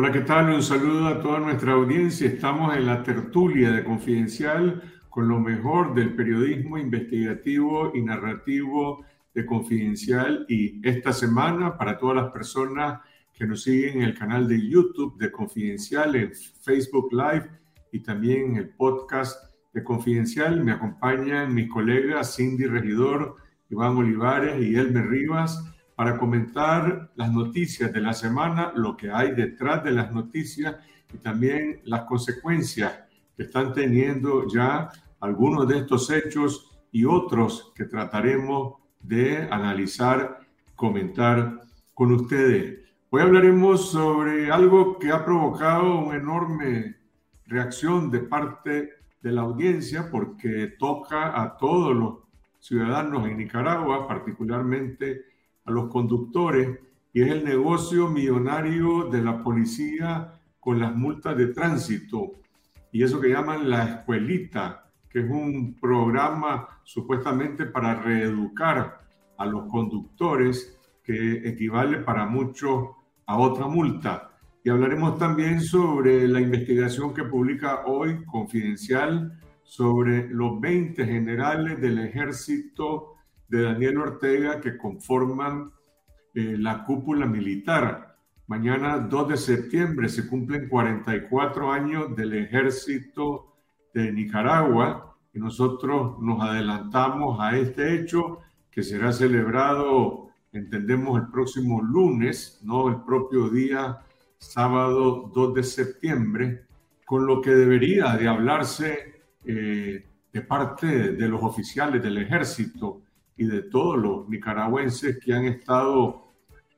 Hola, ¿qué tal? Un saludo a toda nuestra audiencia. Estamos en la tertulia de Confidencial con lo mejor del periodismo investigativo y narrativo de Confidencial. Y esta semana, para todas las personas que nos siguen en el canal de YouTube de Confidencial, en Facebook Live y también en el podcast de Confidencial, me acompañan mis colegas Cindy Regidor, Iván Olivares y Elmer Rivas para comentar las noticias de la semana, lo que hay detrás de las noticias y también las consecuencias que están teniendo ya algunos de estos hechos y otros que trataremos de analizar, comentar con ustedes. Hoy hablaremos sobre algo que ha provocado una enorme reacción de parte de la audiencia porque toca a todos los ciudadanos en Nicaragua, particularmente a los conductores y es el negocio millonario de la policía con las multas de tránsito y eso que llaman la escuelita, que es un programa supuestamente para reeducar a los conductores que equivale para muchos a otra multa. Y hablaremos también sobre la investigación que publica hoy Confidencial sobre los 20 generales del ejército de Daniel Ortega que conforman eh, la cúpula militar. Mañana 2 de septiembre se cumplen 44 años del ejército de Nicaragua y nosotros nos adelantamos a este hecho que será celebrado, entendemos, el próximo lunes, no el propio día sábado 2 de septiembre, con lo que debería de hablarse eh, de parte de los oficiales del ejército y de todos los nicaragüenses que han estado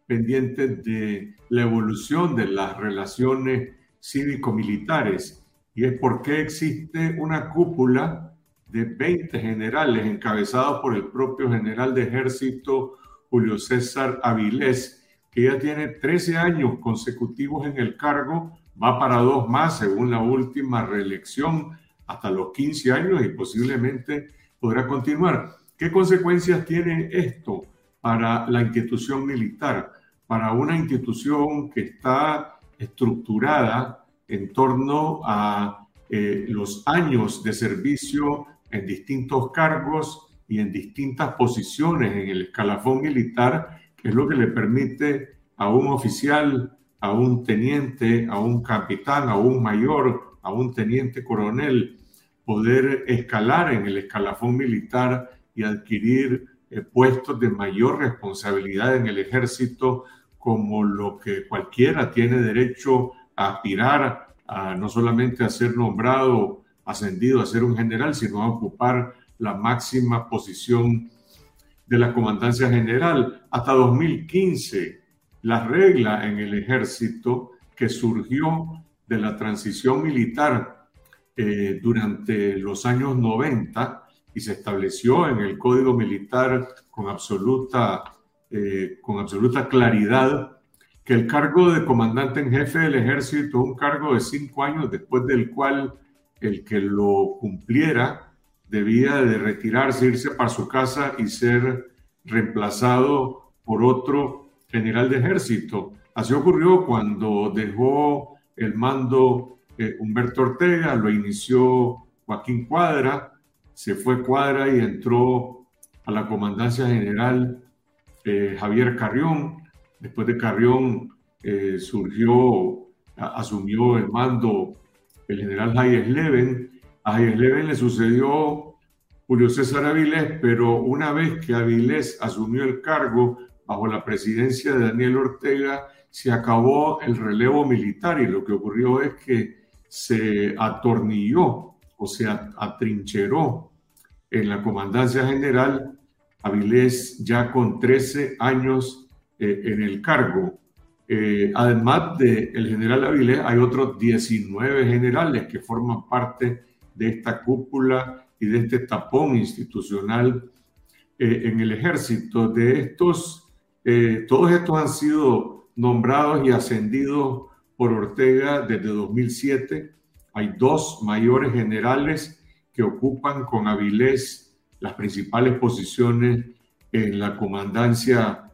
pendientes de la evolución de las relaciones cívico-militares y es por qué existe una cúpula de 20 generales encabezados por el propio general de ejército Julio César Avilés, que ya tiene 13 años consecutivos en el cargo, va para dos más según la última reelección, hasta los 15 años y posiblemente podrá continuar. ¿Qué consecuencias tiene esto para la institución militar? Para una institución que está estructurada en torno a eh, los años de servicio en distintos cargos y en distintas posiciones en el escalafón militar, que es lo que le permite a un oficial, a un teniente, a un capitán, a un mayor, a un teniente coronel, poder escalar en el escalafón militar y adquirir eh, puestos de mayor responsabilidad en el ejército, como lo que cualquiera tiene derecho a aspirar a no solamente a ser nombrado, ascendido a ser un general, sino a ocupar la máxima posición de la comandancia general. Hasta 2015, la regla en el ejército que surgió de la transición militar eh, durante los años 90 y se estableció en el Código Militar con absoluta, eh, con absoluta claridad que el cargo de comandante en jefe del ejército un cargo de cinco años después del cual el que lo cumpliera debía de retirarse, irse para su casa y ser reemplazado por otro general de ejército. Así ocurrió cuando dejó el mando eh, Humberto Ortega, lo inició Joaquín Cuadra, se fue Cuadra y entró a la comandancia general eh, Javier Carrión. Después de Carrión eh, surgió, asumió el mando el general Hayes Leven. A Hayes Leven le sucedió Julio César Avilés, pero una vez que Avilés asumió el cargo bajo la presidencia de Daniel Ortega, se acabó el relevo militar y lo que ocurrió es que se atornilló o se atrincheró en la comandancia general, Avilés ya con 13 años eh, en el cargo. Eh, además del el general Avilés, hay otros 19 generales que forman parte de esta cúpula y de este tapón institucional eh, en el ejército. De estos, todos estos han sido nombrados y ascendidos por Ortega desde 2007. Hay dos mayores generales que ocupan con Avilés las principales posiciones en la comandancia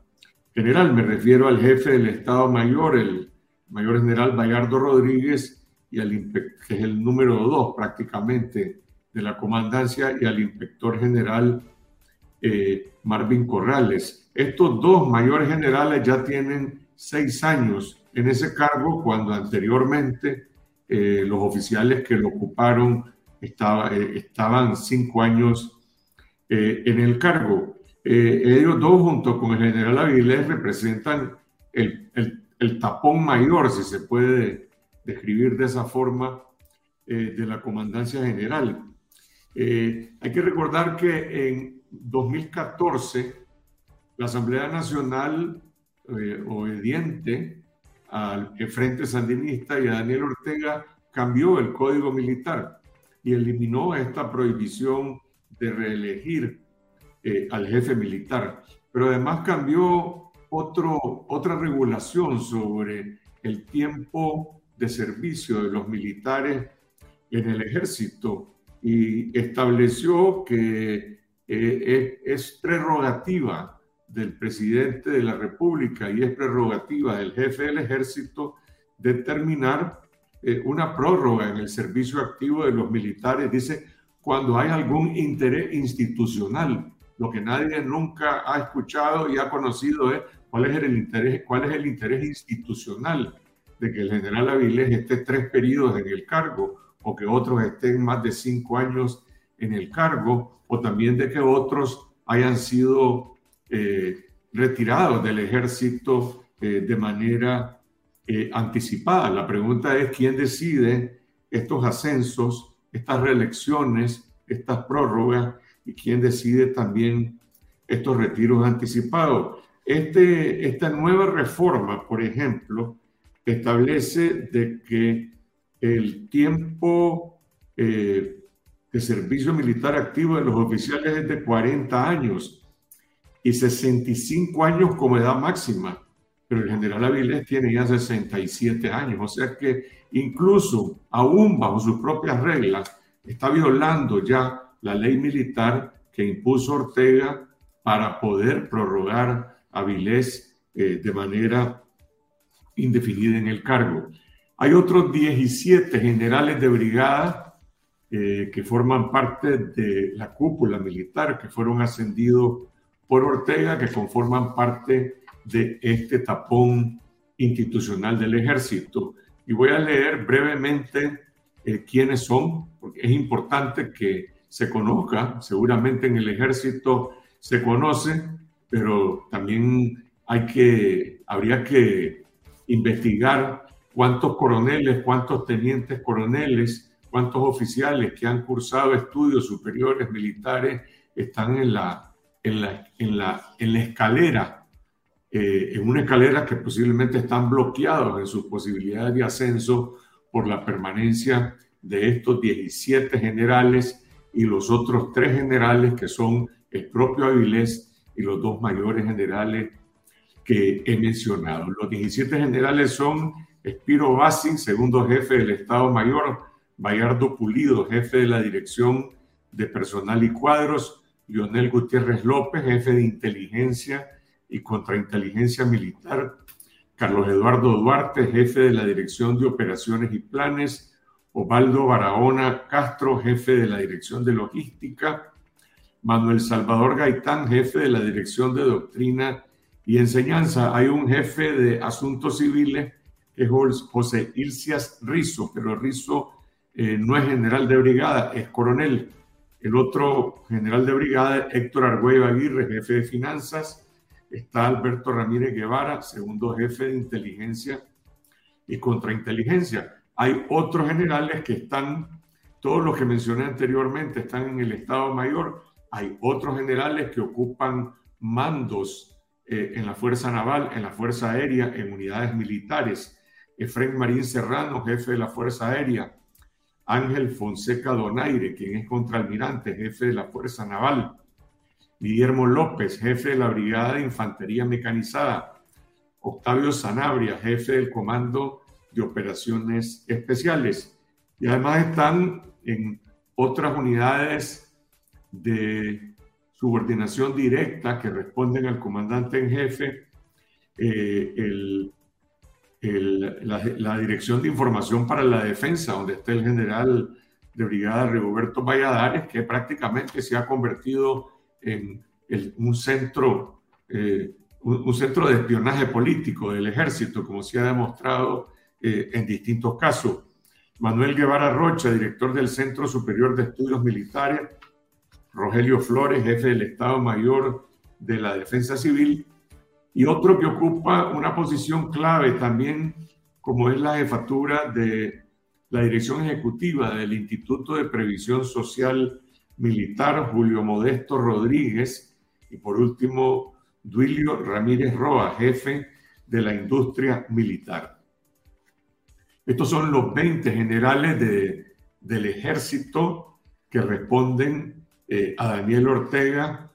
general. Me refiero al jefe del Estado Mayor, el mayor general Bayardo Rodríguez, y al, que es el número dos prácticamente de la comandancia, y al inspector general eh, Marvin Corrales. Estos dos mayores generales ya tienen seis años en ese cargo, cuando anteriormente eh, los oficiales que lo ocuparon estaba, eh, estaban cinco años en el cargo. ellos dos, junto con el general Avilés, representan el, el, el tapón mayor, si se puede describir de esa forma, de la comandancia general. hay que recordar que en 2014, la Asamblea Nacional, eh, obediente al Frente Sandinista y a Daniel Ortega, cambió el Código Militar y eliminó esta prohibición de reelegir eh, al jefe militar. Pero además cambió otro, otra regulación sobre el tiempo de servicio de los militares en el ejército y estableció que eh, es, prerrogativa del presidente de la República y es prerrogativa del jefe del ejército determinar eh, una prórroga en el servicio activo de los militares. Dice, cuando hay algún interés institucional, lo que nadie nunca ha escuchado y ha conocido es cuál es el interés, cuál es el interés institucional de que el general Avilés esté tres periodos en el cargo o que otros estén más de cinco años en el cargo o también de que otros hayan sido eh, retirados del ejército eh, de manera eh, anticipada. La pregunta es quién decide estos ascensos, estas reelecciones, estas prórrogas y quién decide también estos retiros anticipados. Este, esta nueva reforma, por ejemplo, establece de que el tiempo el servicio militar activo de los oficiales es de 40 años y 65 años como edad máxima, pero el general Avilés tiene ya 67 años, o sea que incluso aún bajo sus propias reglas está violando ya la ley militar que impuso Ortega para poder prorrogar a Avilés eh, de manera indefinida en el cargo. Hay otros 17 generales de brigada eh, que forman parte de la cúpula militar, que fueron ascendidos por Ortega, que conforman parte de este tapón institucional del ejército. Y voy a leer brevemente eh, quiénes son, porque es importante que se conozca, seguramente en el ejército se conoce, pero también hay que, habría que investigar cuántos coroneles, cuántos tenientes coroneles cuántos oficiales que han cursado estudios superiores militares están en la, en la, en la, en la escalera, eh, en una escalera que posiblemente están bloqueados en sus posibilidades de ascenso por la permanencia de estos 17 generales y los otros tres generales que son el propio Avilés y los dos mayores generales que he mencionado. Los 17 generales son Espiro Bassi, segundo jefe del Estado Mayor, Bayardo Pulido, jefe de la Dirección de Personal y Cuadros, Lionel Gutiérrez López, jefe de Inteligencia y Contrainteligencia Militar, Carlos Eduardo Duarte, jefe de la Dirección de Operaciones y Planes, Osvaldo Barahona Castro, jefe de la Dirección de Logística, Manuel Salvador Gaitán, jefe de la Dirección de Doctrina y Enseñanza. Hay un jefe de Asuntos Civiles que es José Ilcias Rizo, pero Rizo eh, no es general de brigada, es coronel. El otro general de brigada Héctor Argüello Aguirre, jefe de finanzas. Está Alberto Ramírez Guevara, segundo jefe de inteligencia y contrainteligencia. Hay otros generales que están, todos los que mencioné anteriormente, están en el Estado Mayor. Hay otros generales que ocupan mandos eh, en la Fuerza Naval, en la Fuerza Aérea, en unidades militares. Efraín Marín Serrano, jefe de la Fuerza Aérea. Ángel Fonseca Donaire, quien es contraalmirante, jefe de la Fuerza Naval, Guillermo López, jefe de la Brigada de Infantería Mecanizada, Octavio Sanabria, jefe del Comando de Operaciones Especiales. Y además están en otras unidades de subordinación directa que responden al comandante en jefe, eh, el la, Dirección de Información para la Defensa, donde está el general de brigada Rigoberto Valladares, que prácticamente se ha convertido en un centro, eh, un, centro de espionaje político del ejército, como se ha demostrado eh, en distintos casos. Manuel Guevara Rocha, director del Centro Superior de Estudios Militares, Rogelio Flores, jefe del Estado Mayor de la Defensa Civil, y otro que ocupa una posición clave también, como es la jefatura de la dirección ejecutiva del Instituto de Previsión Social Militar, Julio Modesto Rodríguez, y por último, Duilio Ramírez Roa, jefe de la industria militar. Estos son los 20 generales de, del ejército que responden eh, a Daniel Ortega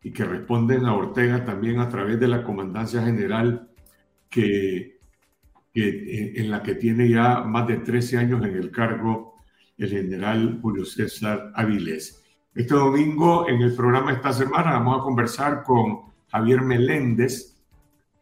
y que responden a Ortega también a través de la Comandancia General que, eh, en la que tiene ya más de 13 años en el cargo el general Julio César Avilés. Este domingo en el programa esta semana vamos a conversar con Javier Meléndez,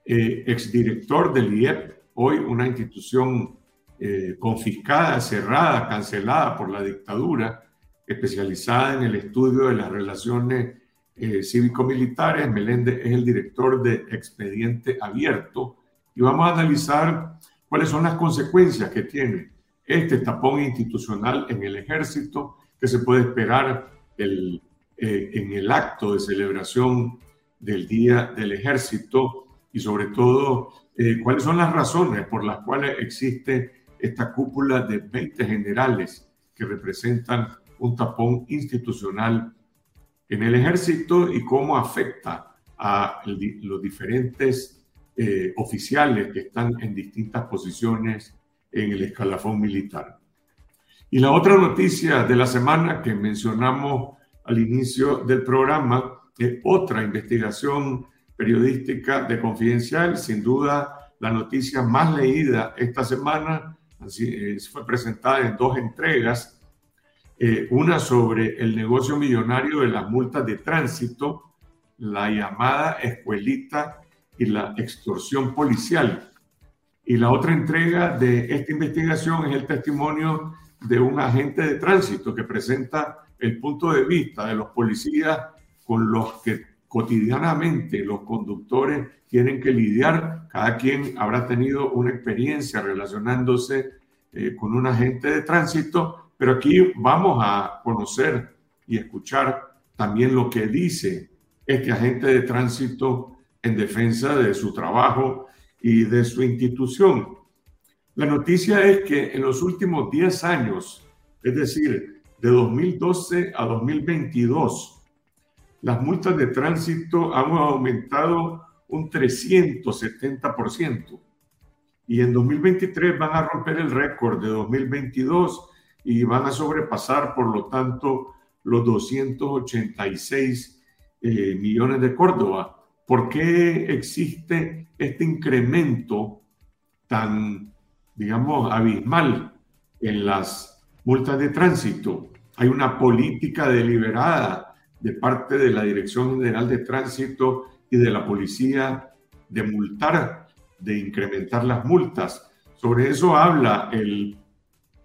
eh, exdirector del IEP, hoy una institución eh, confiscada, cerrada, cancelada por la dictadura, especializada en el estudio de las relaciones eh, cívico-militares. Meléndez es el director de Expediente Abierto y vamos a analizar cuáles son las consecuencias que tiene este tapón institucional en el ejército que se puede esperar el, eh, en el acto de celebración del Día del Ejército y sobre todo eh, cuáles son las razones por las cuales existe esta cúpula de 20 generales que representan un tapón institucional en el ejército y cómo afecta a los diferentes eh, oficiales que están en distintas posiciones en el escalafón militar. Y la otra noticia de la semana que mencionamos al inicio del programa es otra investigación periodística de Confidencial, sin duda la noticia más leída esta semana, así, fue presentada en dos entregas eh, una sobre el negocio millonario de las multas de tránsito, la llamada escuelita y la extorsión policial. Y la otra entrega de esta investigación es el testimonio de un agente de tránsito que presenta el punto de vista de los policías con los que cotidianamente los conductores tienen que lidiar. Cada quien habrá tenido una experiencia relacionándose eh, con un agente de tránsito pero aquí vamos a conocer y escuchar también lo que dice este agente de tránsito en defensa de su trabajo y de su institución. La noticia es que en los últimos 10 años, es decir, de 2012 a 2022, las multas de tránsito han aumentado un 370%. Y en 2023 van a romper el récord de 2022 y van a sobrepasar, por lo tanto, los 286 eh, millones de Córdoba. ¿Por qué existe este incremento tan, digamos, abismal en las multas de tránsito? Hay una política deliberada de parte de la Dirección General de Tránsito y de la policía de multar, de incrementar las multas. Sobre eso habla el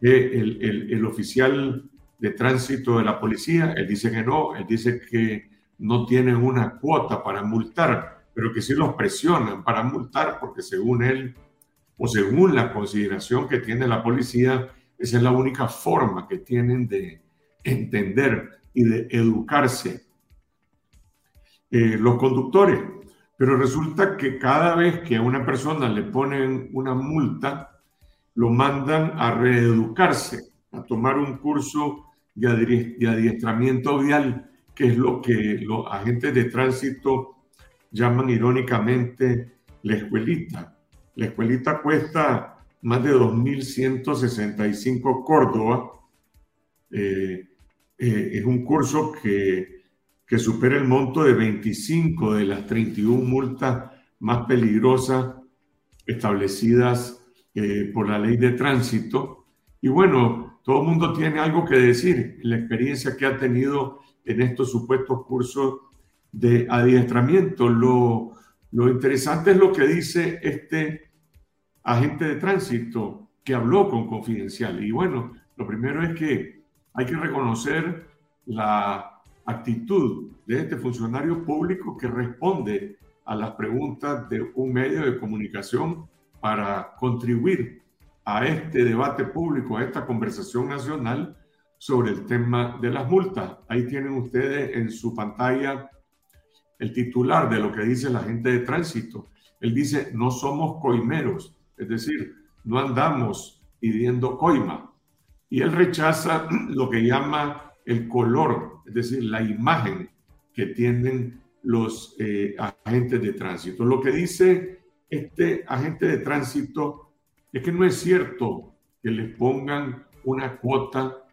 el, el, oficial de tránsito de la policía, él dice que no, él dice que no tienen una cuota para multar, pero que sí los presionan para multar porque según él o según la consideración que tiene la policía, esa es la única forma que tienen de entender y de educarse eh, los conductores. Pero resulta que cada vez que a una persona le ponen una multa, lo mandan a reeducarse, a tomar un curso de adiestramiento vial, que es lo que los agentes de tránsito llaman irónicamente la escuelita. La escuelita cuesta más de 2.165 Córdoba. Eh, eh, es un curso que, que supera el monto de 25 de las 31 multas más peligrosas establecidas eh, por la ley de tránsito. Y bueno, todo el mundo tiene algo que decir, la experiencia que ha tenido en estos supuestos cursos de adiestramiento. Lo, lo interesante es lo que dice este agente de tránsito que habló con Confidencial. Y bueno, lo primero es que hay que reconocer la actitud de este funcionario público que responde a las preguntas de un medio de comunicación para contribuir a este debate público, a esta conversación nacional sobre el tema de las multas. Ahí tienen ustedes en su pantalla el titular de lo que dice la gente de tránsito. Él dice, no somos coimeros, es decir, no andamos pidiendo coima. Y él rechaza lo que llama el color, es decir, la imagen que tienen los eh, agentes de tránsito. Lo que dice este agente de tránsito es que no es cierto que les pongan una cuota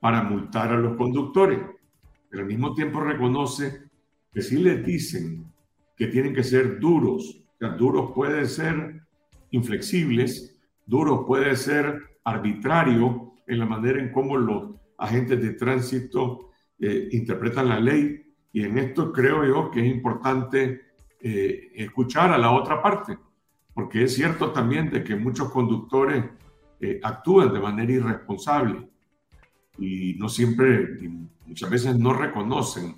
para multar a los conductores, pero al mismo tiempo reconoce que si les dicen que tienen que ser duros, que duros pueden ser inflexibles, duros puede ser arbitrario en la manera en cómo los agentes de tránsito eh, interpretan la ley. Y en esto creo yo que es importante eh, escuchar a la otra parte, porque es cierto también de que muchos conductores eh, actúan de manera irresponsable y no siempre, muchas veces no reconocen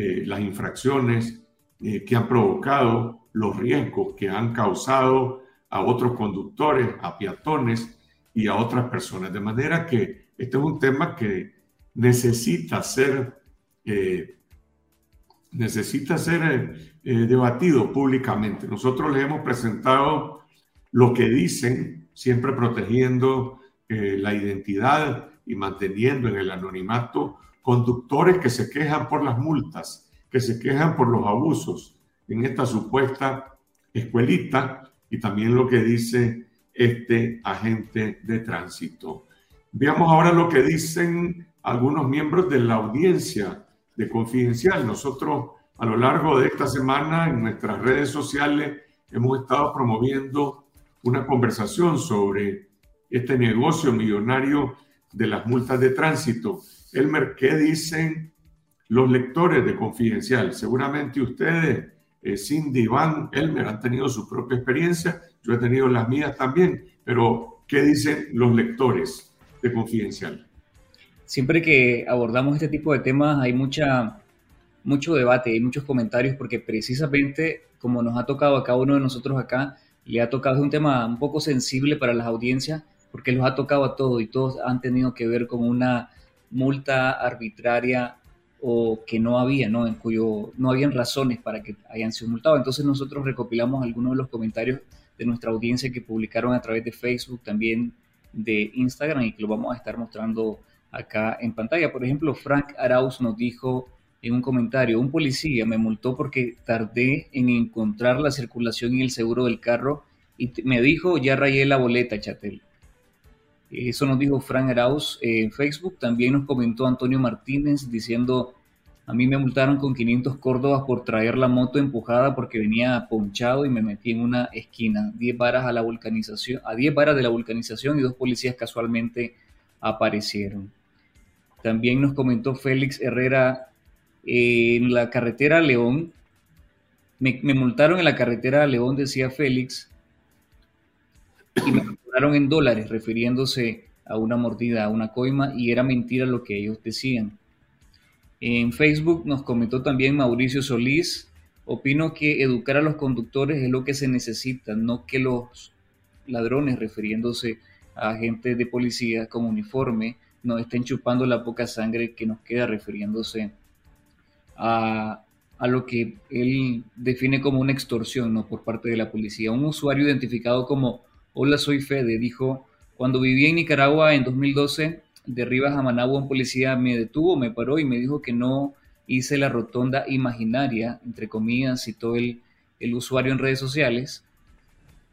eh, las infracciones eh, que han provocado, los riesgos que han causado a otros conductores, a peatones y a otras personas. De manera que este es un tema que necesita ser, eh, necesita ser debatido públicamente. Nosotros les hemos presentado lo que dicen, siempre protegiendo la identidad y manteniendo en el anonimato conductores que se quejan por las multas, que se quejan por los abusos en esta supuesta escuelita y también lo que dice este agente de tránsito. Veamos ahora lo que dicen algunos miembros de la audiencia de Confidencial. Nosotros a lo largo de esta semana en nuestras redes sociales hemos estado promoviendo una conversación sobre este negocio millonario de las multas de tránsito. Elmer, ¿qué dicen los lectores de Confidencial? Seguramente ustedes, eh, Cindy, Iván, Elmer, han tenido su propia experiencia, yo he tenido las mías también, pero ¿qué dicen los lectores de Confidencial? Siempre que abordamos este tipo de temas hay mucha, mucho debate, hay muchos comentarios, porque precisamente como nos ha tocado a cada uno de nosotros acá, le ha tocado un tema un poco sensible para las audiencias, porque los ha tocado a todos y todos han tenido que ver con una multa arbitraria o que no había, ¿no? En cuyo no habían razones para que hayan sido multados. Entonces nosotros recopilamos algunos de los comentarios de nuestra audiencia que publicaron a través de Facebook, también de Instagram y que lo vamos a estar mostrando acá en pantalla. Por ejemplo, Frank Arauz nos dijo en un comentario, un policía me multó porque tardé en encontrar la circulación y el seguro del carro y me dijo, ya rayé la boleta, chatel. Eso nos dijo Frank Arauz en Facebook. También nos comentó Antonio Martínez diciendo, a mí me multaron con 500 córdobas por traer la moto empujada porque venía ponchado y me metí en una esquina. 10 varas a la vulcanización, a 10 varas de la vulcanización y dos policías casualmente aparecieron. También nos comentó Félix Herrera en la carretera León. Me, me multaron en la carretera León, decía Félix, y me en dólares, refiriéndose a una mordida, a una coima, y era mentira lo que ellos decían. En Facebook nos comentó también Mauricio Solís, opino que educar a los conductores es lo que se necesita, no que los ladrones, refiriéndose a agentes de policía con uniforme, nos estén chupando la poca sangre que nos queda, refiriéndose a, a lo que él define como una extorsión ¿no? por parte de la policía. Un usuario identificado como Hola, soy Fede. Dijo, cuando vivía en Nicaragua en 2012, de Rivas a Managua, un policía me detuvo, me paró y me dijo que no hice la rotonda imaginaria, entre comillas, citó el, el usuario en redes sociales,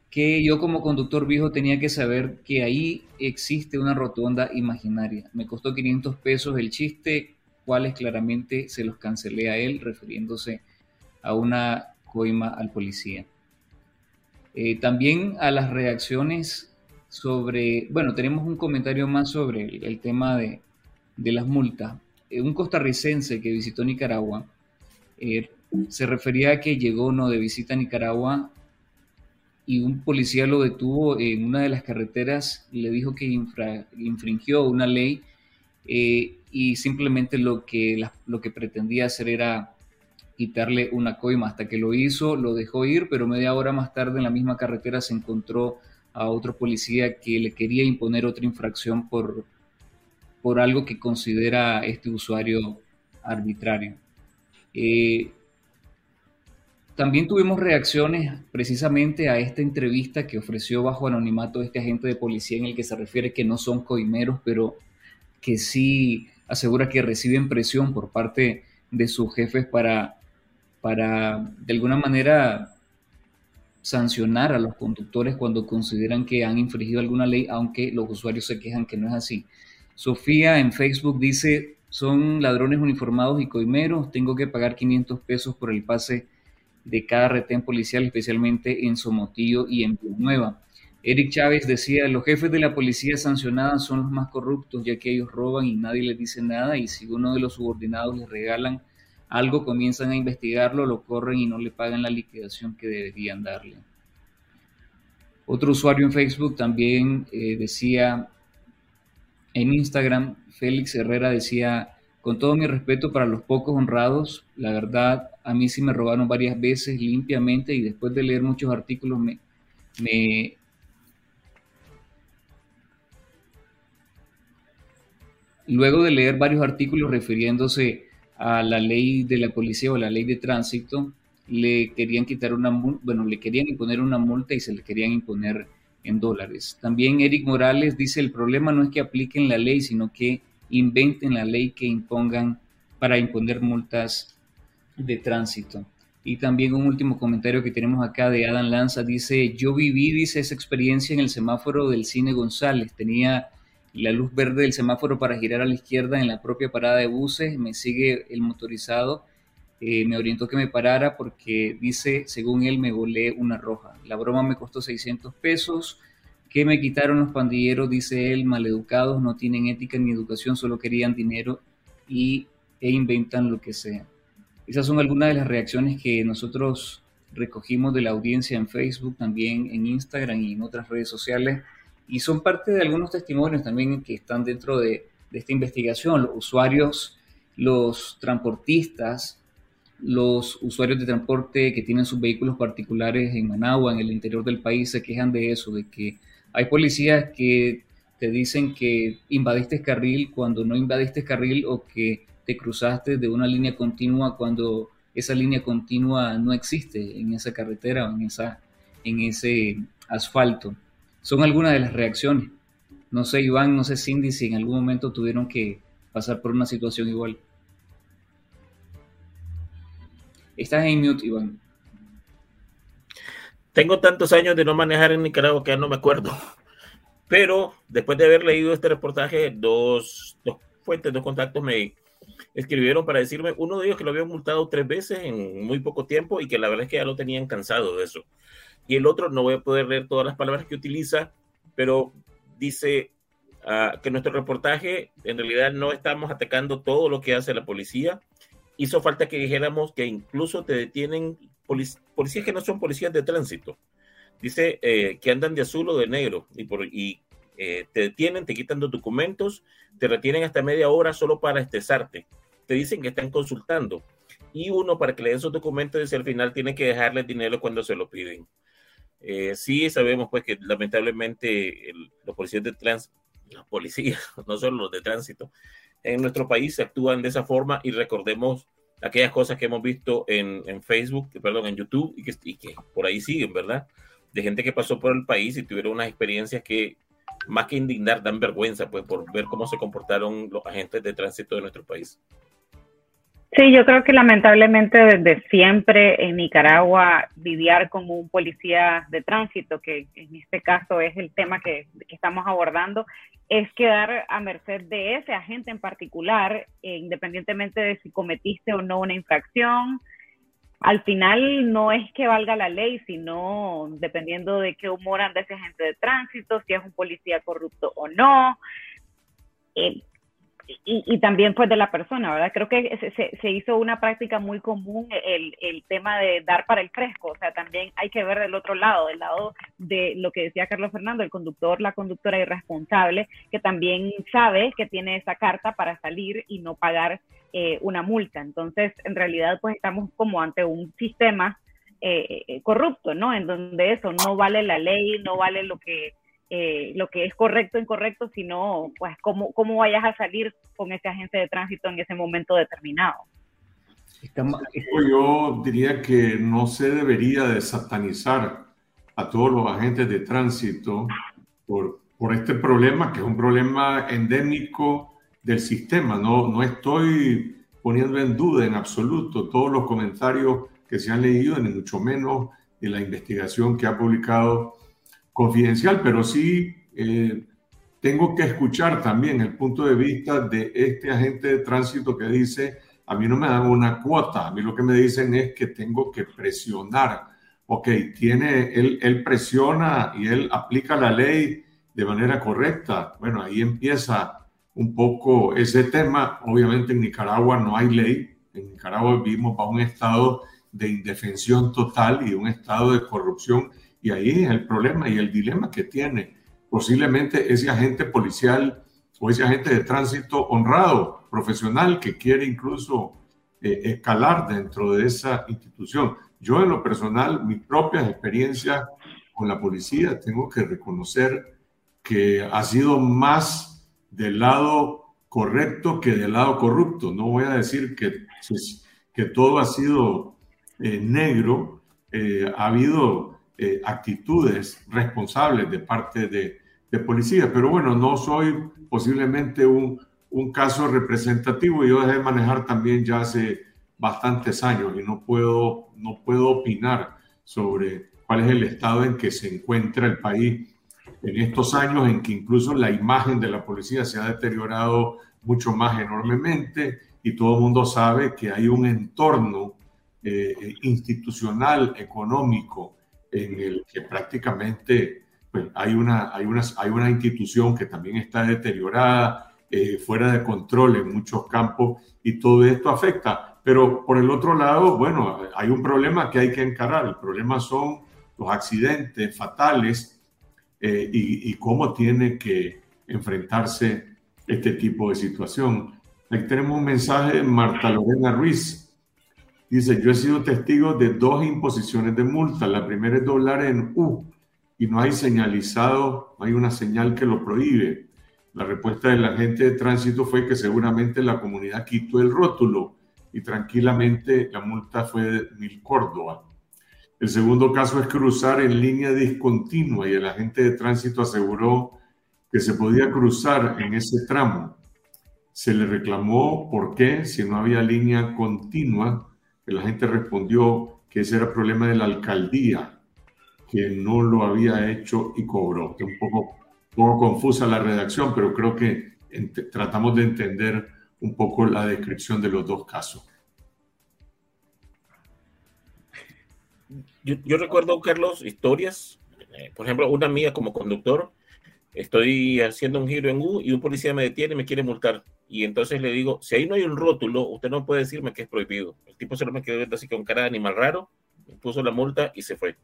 que yo como conductor viejo tenía que saber que ahí existe una rotonda imaginaria. Me costó 500 pesos el chiste, cuales claramente se los cancelé a él, refiriéndose a una coima al policía. Eh, también a las reacciones sobre, bueno, tenemos un comentario más sobre el, tema de, las multas. Eh, un costarricense que visitó Nicaragua eh, se refería a que llegó no de visita a Nicaragua y un policía lo detuvo en una de las carreteras, le dijo que infringió una ley y simplemente lo que, lo que pretendía hacer era quitarle una coima. Hasta que lo hizo, lo dejó ir, pero media hora más tarde en la misma carretera se encontró a otro policía que le quería imponer otra infracción por, por algo que considera este usuario arbitrario. Eh, también tuvimos reacciones precisamente a esta entrevista que ofreció bajo anonimato este agente de policía en el que se refiere que no son coimeros, pero que sí asegura que reciben presión por parte de sus jefes para, para de alguna manera sancionar a los conductores cuando consideran que han infringido alguna ley, aunque los usuarios se quejan que no es así. Sofía en Facebook dice, son ladrones uniformados y coimeros, tengo que pagar 500 pesos por el pase de cada retén policial, especialmente en Somotillo y en Nueva. Eric Chávez decía, los jefes de la policía sancionada son los más corruptos, ya que ellos roban y nadie les dice nada, y si uno de los subordinados les regalan algo, comienzan a investigarlo, lo corren y no le pagan la liquidación que deberían darle. Otro usuario en Facebook también eh, decía, en Instagram, Félix Herrera decía, con todo mi respeto para los pocos honrados, la verdad, a mí sí me robaron varias veces limpiamente y después de leer muchos artículos me, me luego de leer varios artículos refiriéndose a la ley de la policía o la ley de tránsito, le querían quitar una bueno, le querían imponer una multa y se le querían imponer en dólares. También Eric Morales dice, el problema no es que apliquen la ley, sino que inventen la ley que impongan para imponer multas de tránsito. Y también un último comentario que tenemos acá de Adam Lanza dice, yo viví, dice, esa experiencia en el semáforo del cine González. Tenía la luz verde del semáforo para girar a la izquierda en la propia parada de buses, me sigue el motorizado, eh, me orientó que me parara porque dice, según él, me volé una roja. La broma me costó 600 pesos, que me quitaron los pandilleros, dice él, maleducados, no tienen ética ni educación, solo querían dinero y, e inventan lo que sea. Esas son algunas de las reacciones que nosotros recogimos de la audiencia en Facebook, también en Instagram y en otras redes sociales y son parte de algunos testimonios también que están dentro de, esta investigación. Los usuarios, los transportistas, los usuarios de transporte que tienen sus vehículos particulares en Managua, en el interior del país, se quejan de eso, de que hay policías que te dicen que invadiste carril cuando no invadiste carril o que te cruzaste de una línea continua cuando esa línea continua no existe en esa carretera o en, esa, en ese asfalto son algunas de las reacciones. No sé, Iván, no sé, Cindy, si en algún momento tuvieron que pasar por una situación igual. Estás en mute, Iván. Tengo tantos años de no manejar en Nicaragua que ya no me acuerdo. Pero después de haber leído este reportaje, dos, dos fuentes, dos contactos me escribieron para decirme, uno de ellos que lo habían multado tres veces en muy poco tiempo y que la verdad es que ya lo tenían cansado de eso y el otro, no voy a poder leer todas las palabras que utiliza, pero dice uh, que nuestro reportaje en realidad no estamos atacando todo lo que hace la policía. Hizo falta que dijéramos que incluso te detienen policías que no son policías de tránsito. Dice eh, que andan de azul o de negro y, por, y eh, te detienen, te quitan los documentos, te retienen hasta media hora solo para estresarte. Te dicen que están consultando. Y uno, para que le den sus documentos, dice al final tiene que dejarle dinero cuando se lo piden. Eh, sí sabemos pues que lamentablemente los policías de tránsito, los policías, no solo los de tránsito, en nuestro país actúan de esa forma y recordemos aquellas cosas que hemos visto en, en Facebook, perdón, en YouTube y que, y que, por ahí siguen, ¿verdad? De gente que pasó por el país y tuvieron unas experiencias que más que indignar dan vergüenza, pues por ver cómo se comportaron los agentes de tránsito de nuestro país. Sí, yo creo que lamentablemente desde siempre en Nicaragua lidiar con un policía de tránsito, que en este caso es el tema que, estamos abordando, es quedar a merced de ese agente en particular, eh, independientemente de si cometiste o no una infracción. Al final no es que valga la ley, sino dependiendo de qué humor anda ese agente de tránsito, si es un policía corrupto o no. Eh, y, también pues de la persona, ¿verdad? Creo que se, se, hizo una práctica muy común el, el, tema de dar para el fresco, o sea, también hay que ver del otro lado, del lado de lo que decía Carlos Fernando, el conductor, la conductora irresponsable, que también sabe que tiene esa carta para salir y no pagar eh, una multa. Entonces, en realidad, pues estamos como ante un sistema eh, eh, corrupto, ¿no? En donde eso no vale la ley, no vale lo que eh, lo que es correcto o incorrecto, sino pues cómo, cómo vayas a salir con ese agente de tránsito en ese momento determinado. Yo diría que no se debería de satanizar a todos los agentes de tránsito por, por este problema, que es un problema endémico del sistema. No, no estoy poniendo en duda en absoluto todos los comentarios que se han leído, ni mucho menos de la investigación que ha publicado confidencial, pero sí eh, tengo que escuchar también el punto de vista de este agente de tránsito que dice, a mí no me dan una cuota, a mí lo que me dicen es que tengo que presionar. Ok, tiene, él, él presiona y él aplica la ley de manera correcta. Bueno, ahí empieza un poco ese tema. Obviamente en Nicaragua no hay ley. En Nicaragua vivimos bajo un estado de indefensión total y un estado de corrupción y ahí es el problema y el dilema que tiene posiblemente ese agente policial o ese agente de tránsito honrado, profesional, que quiere incluso eh, escalar dentro de esa institución. Yo en lo personal, mis propias experiencias con la policía, tengo que reconocer que ha sido más del lado correcto que del lado corrupto. No voy a decir que, que todo ha sido eh, negro, eh, ha habido eh, actitudes responsables de parte de, de policía. Pero bueno, no soy posiblemente un, un caso representativo. Yo dejé de manejar también ya hace bastantes años y no puedo, no puedo opinar sobre cuál es el estado en que se encuentra el país en estos años en que incluso la imagen de la policía se ha deteriorado mucho más enormemente y todo el mundo sabe que hay un entorno eh, institucional, económico, en el que prácticamente pues, hay, una, hay, una, hay una institución que también está deteriorada, eh, fuera de control en muchos campos y todo esto afecta. Pero por el otro lado, bueno, hay un problema que hay que encarar. El problema son los accidentes fatales eh, y, cómo tiene que enfrentarse este tipo de situación. Aquí tenemos un mensaje de Marta Lorena Ruiz. Dice, yo he sido testigo de dos imposiciones de multa. La primera es doblar en U y no hay señalizado, no hay una señal que lo prohíbe. La respuesta del agente de tránsito fue que seguramente la comunidad quitó el rótulo y tranquilamente la multa fue de mil córdoba. El segundo caso es cruzar en línea discontinua y el agente de tránsito aseguró que se podía cruzar en ese tramo. Se le reclamó por qué, si no había línea continua, la gente respondió que ese era el problema de la alcaldía, que no lo había hecho y cobró. un poco, poco confusa la redacción, pero creo que tratamos de entender un poco la descripción de los dos casos. Yo, recuerdo, Carlos, historias, eh, por ejemplo, una mía como conductor, estoy haciendo un giro en U y un policía me detiene y me quiere multar. Y entonces le digo, si ahí no hay un rótulo, usted no puede decirme que es prohibido. El tipo se lo me quedó viendo así con cara de animal raro, puso la multa y se fue.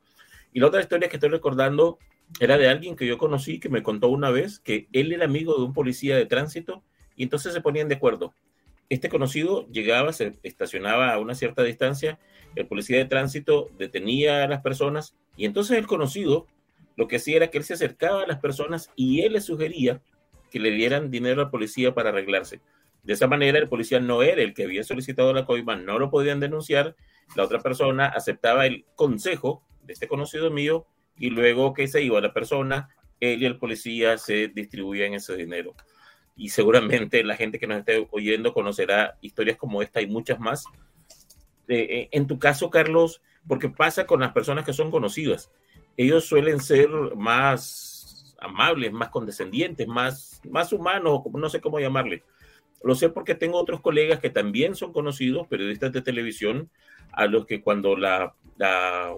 Y la otra historia que estoy recordando era de alguien que yo conocí que me contó una vez que él era amigo de un policía de tránsito y entonces se ponían de acuerdo. Este conocido llegaba, se estacionaba a una cierta distancia, el policía de tránsito detenía a las personas y entonces el conocido lo que hacía era que él se acercaba a las personas y él les sugería que le dieran dinero al policía para arreglarse. De esa manera, el policía no era el que había solicitado la coima, no lo podían denunciar, la otra persona aceptaba el consejo de este conocido mío y luego que se iba la persona, él y el policía se distribuían ese dinero. Y seguramente la gente que nos esté oyendo conocerá historias como esta y muchas más. Eh, eh, en tu caso, Carlos, porque pasa con las personas que son conocidas, ellos suelen ser más amables, más condescendientes, más, más humanos, no sé cómo llamarle. Lo sé porque tengo otros colegas que también son conocidos, periodistas de televisión, a los que cuando la,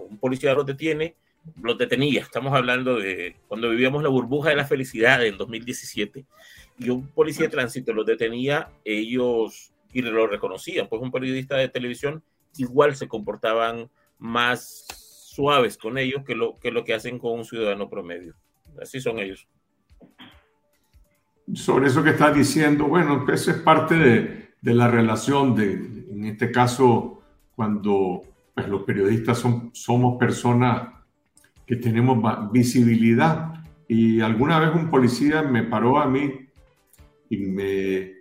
un policía los detiene, los detenía. Estamos hablando de cuando vivíamos la burbuja de la felicidad en 2017 y un policía de tránsito los detenía, ellos y lo reconocían, pues un periodista de televisión igual se comportaban más suaves con ellos que lo que, lo que hacen con un ciudadano promedio. Así son ellos. Sobre eso que estás diciendo, bueno, eso es parte de, de la relación de, en este caso, cuando pues, los periodistas son, somos personas que tenemos visibilidad. Y alguna vez un policía me paró a mí y me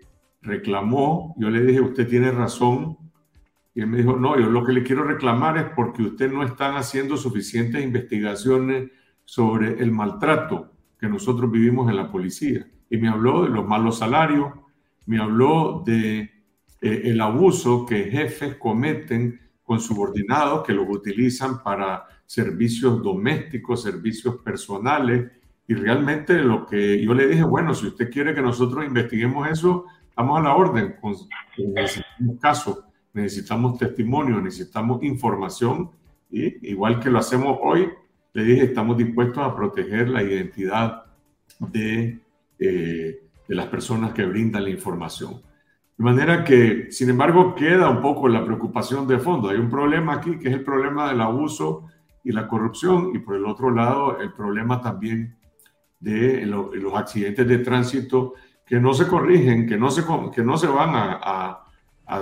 reclamó. Yo le dije, usted tiene razón. Y él me dijo, no, yo lo que le quiero reclamar es porque usted no está haciendo suficientes investigaciones sobre el maltrato que nosotros vivimos en la policía. Y me habló de los malos salarios, me habló de eh, el abuso que jefes cometen con subordinados que los utilizan para servicios domésticos, servicios personales. Y realmente lo que yo le dije, bueno, si usted quiere que nosotros investiguemos eso, estamos a la orden. Necesitamos casos, necesitamos testimonio, necesitamos información. Y igual que lo hacemos hoy, le dije, estamos dispuestos a proteger la identidad de, eh, de las personas que brindan la información. De manera que, sin embargo, queda un poco la preocupación de fondo. Hay un problema aquí que es el problema del abuso y la corrupción y por el otro lado el problema también de los accidentes de tránsito que no se corrigen, que no se, que no se van a,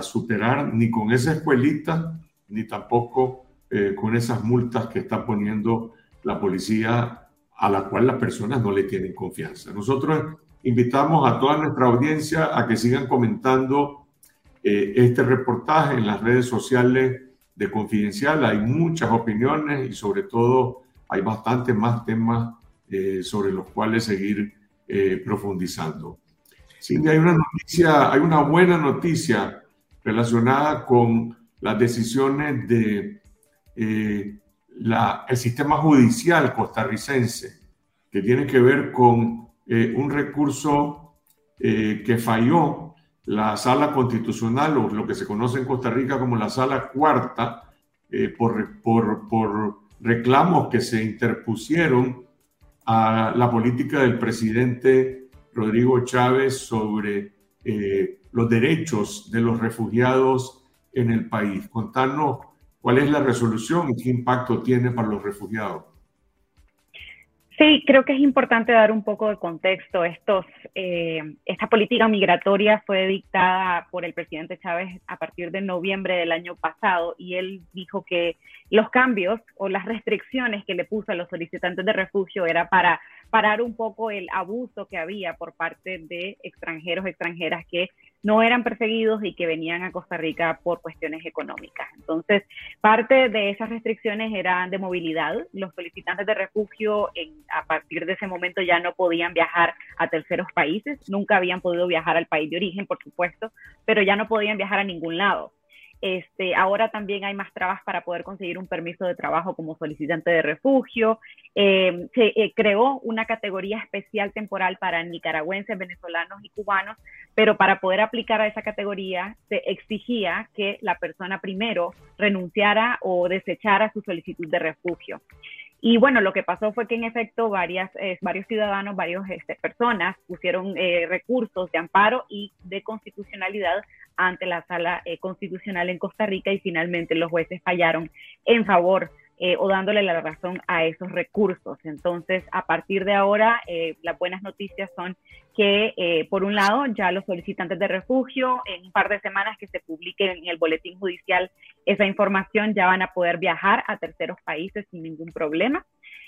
superar ni con esa escuelita, ni tampoco eh, con esas multas que está poniendo la policía a la cual las personas no le tienen confianza. Nosotros invitamos a toda nuestra audiencia a que sigan comentando eh, este reportaje en las redes sociales de Confidencial. Hay muchas opiniones y sobre todo hay bastantes más temas eh, sobre los cuales seguir eh, profundizando. Sí, hay una noticia, hay una buena noticia relacionada con las decisiones de la, el sistema judicial costarricense, que tiene que ver con eh, un recurso eh, que falló la sala constitucional o lo que se conoce en Costa Rica como la sala cuarta eh, por, por, por reclamos que se interpusieron a la política del presidente Rodrigo Chávez sobre los derechos de los refugiados en el país. Contanos cuál es la resolución y qué impacto tiene para los refugiados. Sí, creo que es importante dar un poco de contexto. Estos, eh, esta política migratoria fue dictada por el presidente Chávez a partir de noviembre del año pasado y él dijo que los cambios o las restricciones que le puso a los solicitantes de refugio era para parar un poco el abuso que había por parte de extranjeros, extranjeras que no eran perseguidos y que venían a Costa Rica por cuestiones económicas. Entonces, parte de esas restricciones eran de movilidad. Los solicitantes de refugio en, a partir de ese momento ya no podían viajar a terceros países, nunca habían podido viajar al país de origen, por supuesto, pero ya no podían viajar a ningún lado. Este, ahora también hay más trabas para poder conseguir un permiso de trabajo como solicitante de refugio. Eh, se eh, creó una categoría especial temporal para nicaragüenses, venezolanos y cubanos, pero para poder aplicar a esa categoría se exigía que la persona primero renunciara o desechara su solicitud de refugio. Y bueno, lo que pasó fue que en efecto varias, eh, varios ciudadanos, varias este, personas pusieron recursos de amparo y de constitucionalidad ante la sala eh, constitucional en Costa Rica y finalmente los jueces fallaron en favor eh, o dándole la razón a esos recursos. Entonces, a partir de ahora, eh, las buenas noticias son que, por un lado, ya los solicitantes de refugio, en un par de semanas que se publique en el boletín judicial esa información, ya van a poder viajar a terceros países sin ningún problema.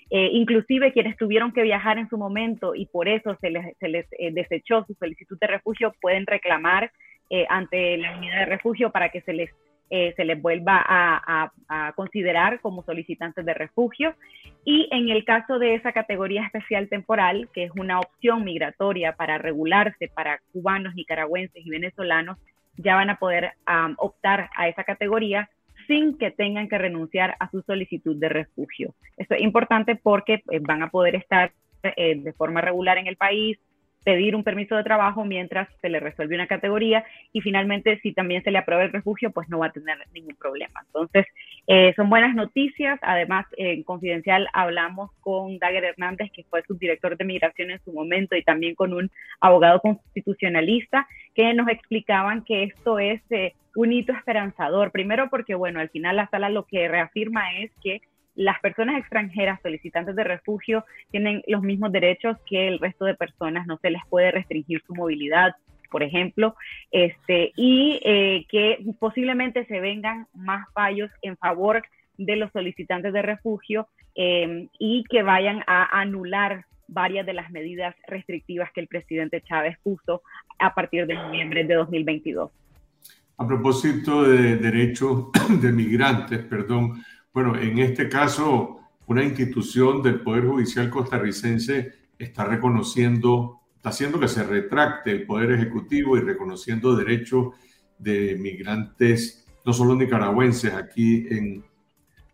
inclusive quienes tuvieron que viajar en su momento y por eso se les, se les desechó su solicitud de refugio pueden reclamar eh, ante la unidad de refugio para que se les, eh, se les vuelva a, considerar como solicitantes de refugio. Y en el caso de esa categoría especial temporal, que es una opción migratoria para regularse para cubanos, nicaragüenses y venezolanos, ya van a poder optar a esa categoría sin que tengan que renunciar a su solicitud de refugio. Esto es importante porque eh, van a poder estar de forma regular en el país, pedir un permiso de trabajo mientras se le resuelve una categoría y finalmente si también se le aprueba el refugio, pues no va a tener ningún problema. Entonces, eh, son buenas noticias. Además, en Confidencial hablamos con Dagger Hernández, que fue subdirector de migración en su momento, y también con un abogado constitucionalista, que nos explicaban que esto es eh, un hito esperanzador. Primero porque, bueno, al final la sala lo que reafirma es que las personas extranjeras solicitantes de refugio tienen los mismos derechos que el resto de personas, no se les puede restringir su movilidad, por ejemplo, este, y eh, que posiblemente se vengan más fallos en favor de los solicitantes de refugio em, y que vayan a anular varias de las medidas restrictivas que el presidente Chávez puso a partir de noviembre de 2022. A propósito de derechos de migrantes, perdón, bueno, en este caso, una institución del Poder Judicial costarricense está reconociendo, está haciendo que se retracte el Poder Ejecutivo y reconociendo derechos de migrantes, no solo nicaragüenses, aquí en,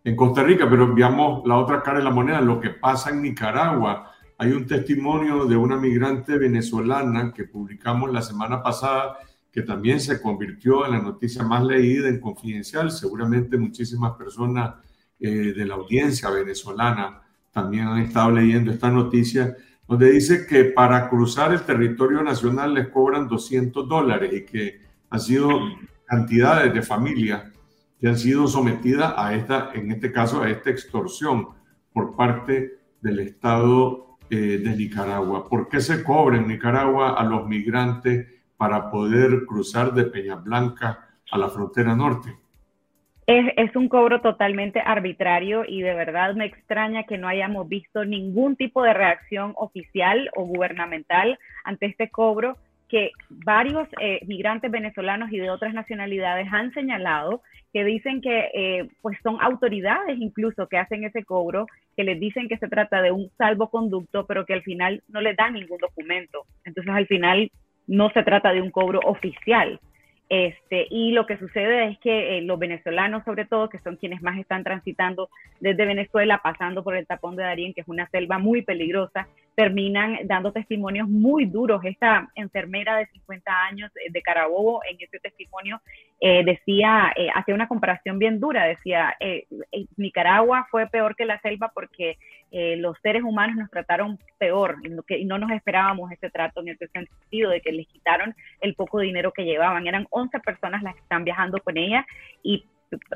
en Costa Rica, pero veamos la otra cara de la moneda, lo que pasa en Nicaragua. Hay un testimonio de una migrante venezolana que publicamos la semana pasada que también se convirtió en la noticia más leída en Confidencial. Seguramente muchísimas personas eh, de la audiencia venezolana también han estado leyendo esta noticia, donde dice que para cruzar el territorio nacional les cobran 200 dólares y que han sido cantidades de familias que han sido sometidas a esta, en este caso, a esta extorsión por parte del Estado eh, de Nicaragua. ¿Por qué se cobra en Nicaragua a los migrantes para poder cruzar de Peña Blanca a la frontera norte? Es, un cobro totalmente arbitrario y de verdad me extraña que no hayamos visto ningún tipo de reacción oficial o gubernamental ante este cobro que varios eh, migrantes venezolanos y de otras nacionalidades han señalado que dicen que eh, pues son autoridades incluso que hacen ese cobro, que les dicen que se trata de un salvoconducto, pero que al final no les dan ningún documento. Entonces al final no se trata de un cobro oficial. Este, y lo que sucede es que eh, los venezolanos, sobre todo, que son quienes más están transitando desde Venezuela, pasando por el tapón de Darién, que es una selva muy peligrosa, terminan dando testimonios muy duros. Esta enfermera de 50 años eh, de Carabobo, en ese testimonio, eh, decía, hacía una comparación bien dura, decía, Nicaragua fue peor que la selva porque los seres humanos nos trataron peor y no, nos esperábamos ese trato en ese sentido de que les quitaron el poco dinero que llevaban. Eran 11 personas las que están viajando con ella y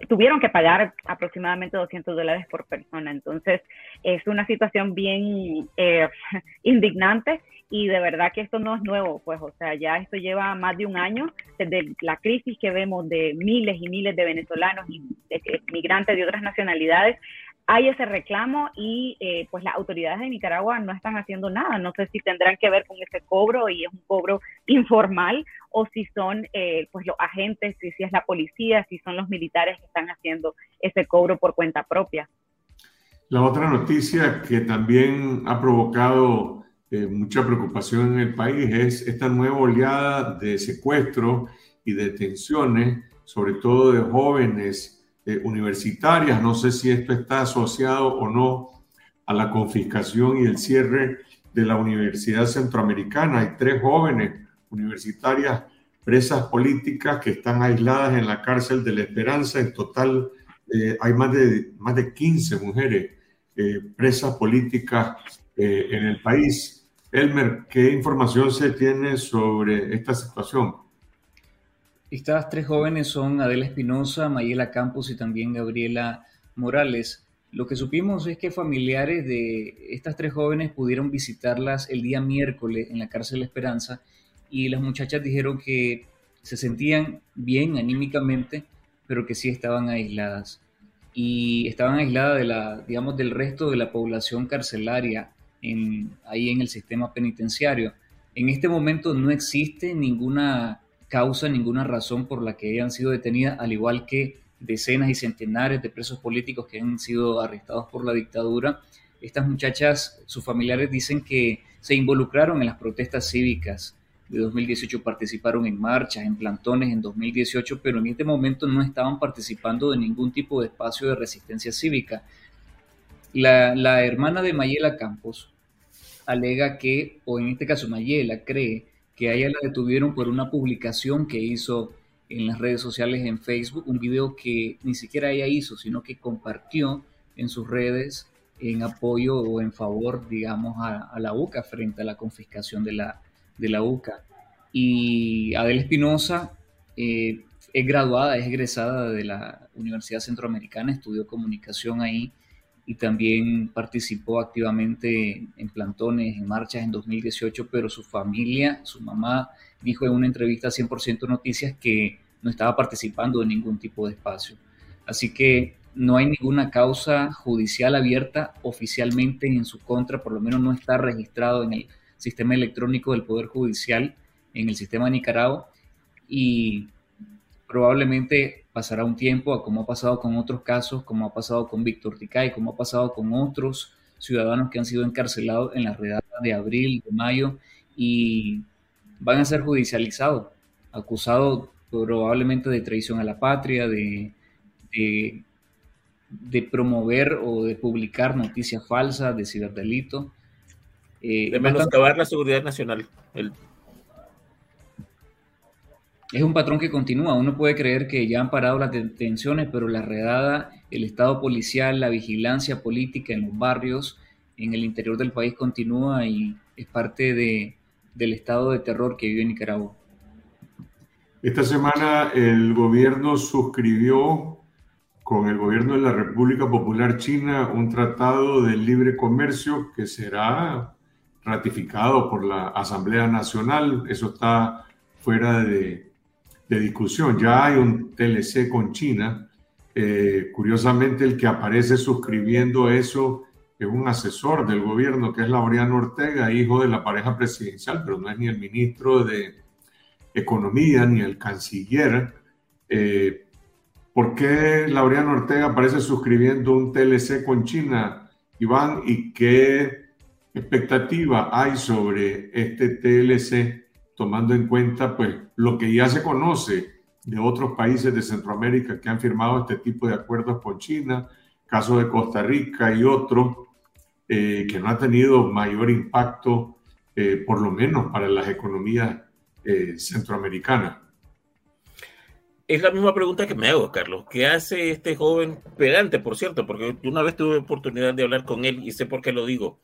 tuvieron que pagar aproximadamente 200 dólares por persona. Entonces, es una situación bien eh, indignante y de verdad que esto no es nuevo, pues, o sea, ya esto lleva más de un año desde la crisis que vemos de miles y miles de venezolanos y migrantes de otras nacionalidades hay ese reclamo y eh, pues las autoridades de Nicaragua no están haciendo nada. No sé si tendrán que ver con ese cobro y es un cobro informal o si son eh, pues los agentes, si, si es la policía, si son los militares que están haciendo ese cobro por cuenta propia. La otra noticia que también ha provocado eh, mucha preocupación en el país es esta nueva oleada de secuestros y detenciones, sobre todo de jóvenes eh, universitarias. No sé si esto está asociado o no a la confiscación y el cierre de la Universidad Centroamericana. Hay tres jóvenes universitarias presas políticas que están aisladas en la cárcel de la Esperanza. En total eh, hay más de, más de 15 mujeres eh, presas políticas en el país. Elmer, ¿qué información se tiene sobre esta situación? Estas tres jóvenes son Adela Espinosa, Mayela Campos y también Gabriela Morales. Lo que supimos es que familiares de estas tres jóvenes pudieron visitarlas el día miércoles en la cárcel Esperanza y las muchachas dijeron que se sentían bien anímicamente, pero que sí estaban aisladas. Y estaban aisladas de la, digamos, del resto de la población carcelaria en, ahí en el sistema penitenciario. En este momento no existe ninguna causa, ninguna razón por la que hayan sido detenidas, al igual que decenas y centenares de presos políticos que han sido arrestados por la dictadura. Estas muchachas, sus familiares dicen que se involucraron en las protestas cívicas de 2018, participaron en marchas, en plantones en 2018, pero en este momento no estaban participando de ningún tipo de espacio de resistencia cívica. La, la hermana de Mayela Campos alega que, o en este caso Mayela cree que a ella la detuvieron por una publicación que hizo en las redes sociales en Facebook, un video que ni siquiera ella hizo, sino que compartió en sus redes en apoyo o en favor, digamos, a, la UCA frente a la confiscación de la, de la UCA. Y Adela Espinosa eh, es graduada, es egresada de la Universidad Centroamericana, estudió comunicación ahí y también participó activamente en plantones, en marchas en 2018, pero su familia, su mamá, dijo en una entrevista a 100% Noticias que no estaba participando en ningún tipo de espacio. Así que no hay ninguna causa judicial abierta oficialmente en su contra, por lo menos no está registrado en el sistema electrónico del Poder Judicial, en el sistema de Nicaragua, y probablemente pasará un tiempo, a como ha pasado con otros casos, como ha pasado con Víctor Ticay, como ha pasado con otros ciudadanos que han sido encarcelados en la redada de abril, de mayo, y van a ser judicializados, acusados probablemente de traición a la patria, de, de, promover o de publicar noticias falsas, de ciberdelito. Eh, de menoscabar la seguridad nacional. Es un patrón que continúa. Uno puede creer que ya han parado las detenciones, pero la redada, el estado policial, la vigilancia política en los barrios, en el interior del país continúa y es parte de, del estado de terror que vive Nicaragua. Esta semana el gobierno suscribió con el gobierno de la República Popular China un tratado de libre comercio que será ratificado por la Asamblea Nacional. Eso está fuera de, discusión. Ya hay un TLC con China. Eh, curiosamente, el que aparece suscribiendo eso es un asesor del gobierno, que es Laureano Ortega, hijo de la pareja presidencial, pero no es ni el ministro de Economía ni el canciller. Eh, ¿Por qué Laureano Ortega aparece suscribiendo un TLC con China, Iván? ¿Y qué expectativa hay sobre este TLC, tomando en cuenta pues, lo que ya se conoce de otros países de Centroamérica que han firmado este tipo de acuerdos con China, caso de Costa Rica y otros, eh, que no ha tenido mayor impacto, eh, por lo menos para las economías eh, centroamericana. Es la misma pregunta que me hago, Carlos. ¿Qué hace este joven pedante, por cierto? Porque una vez tuve oportunidad de hablar con él y sé por qué lo digo.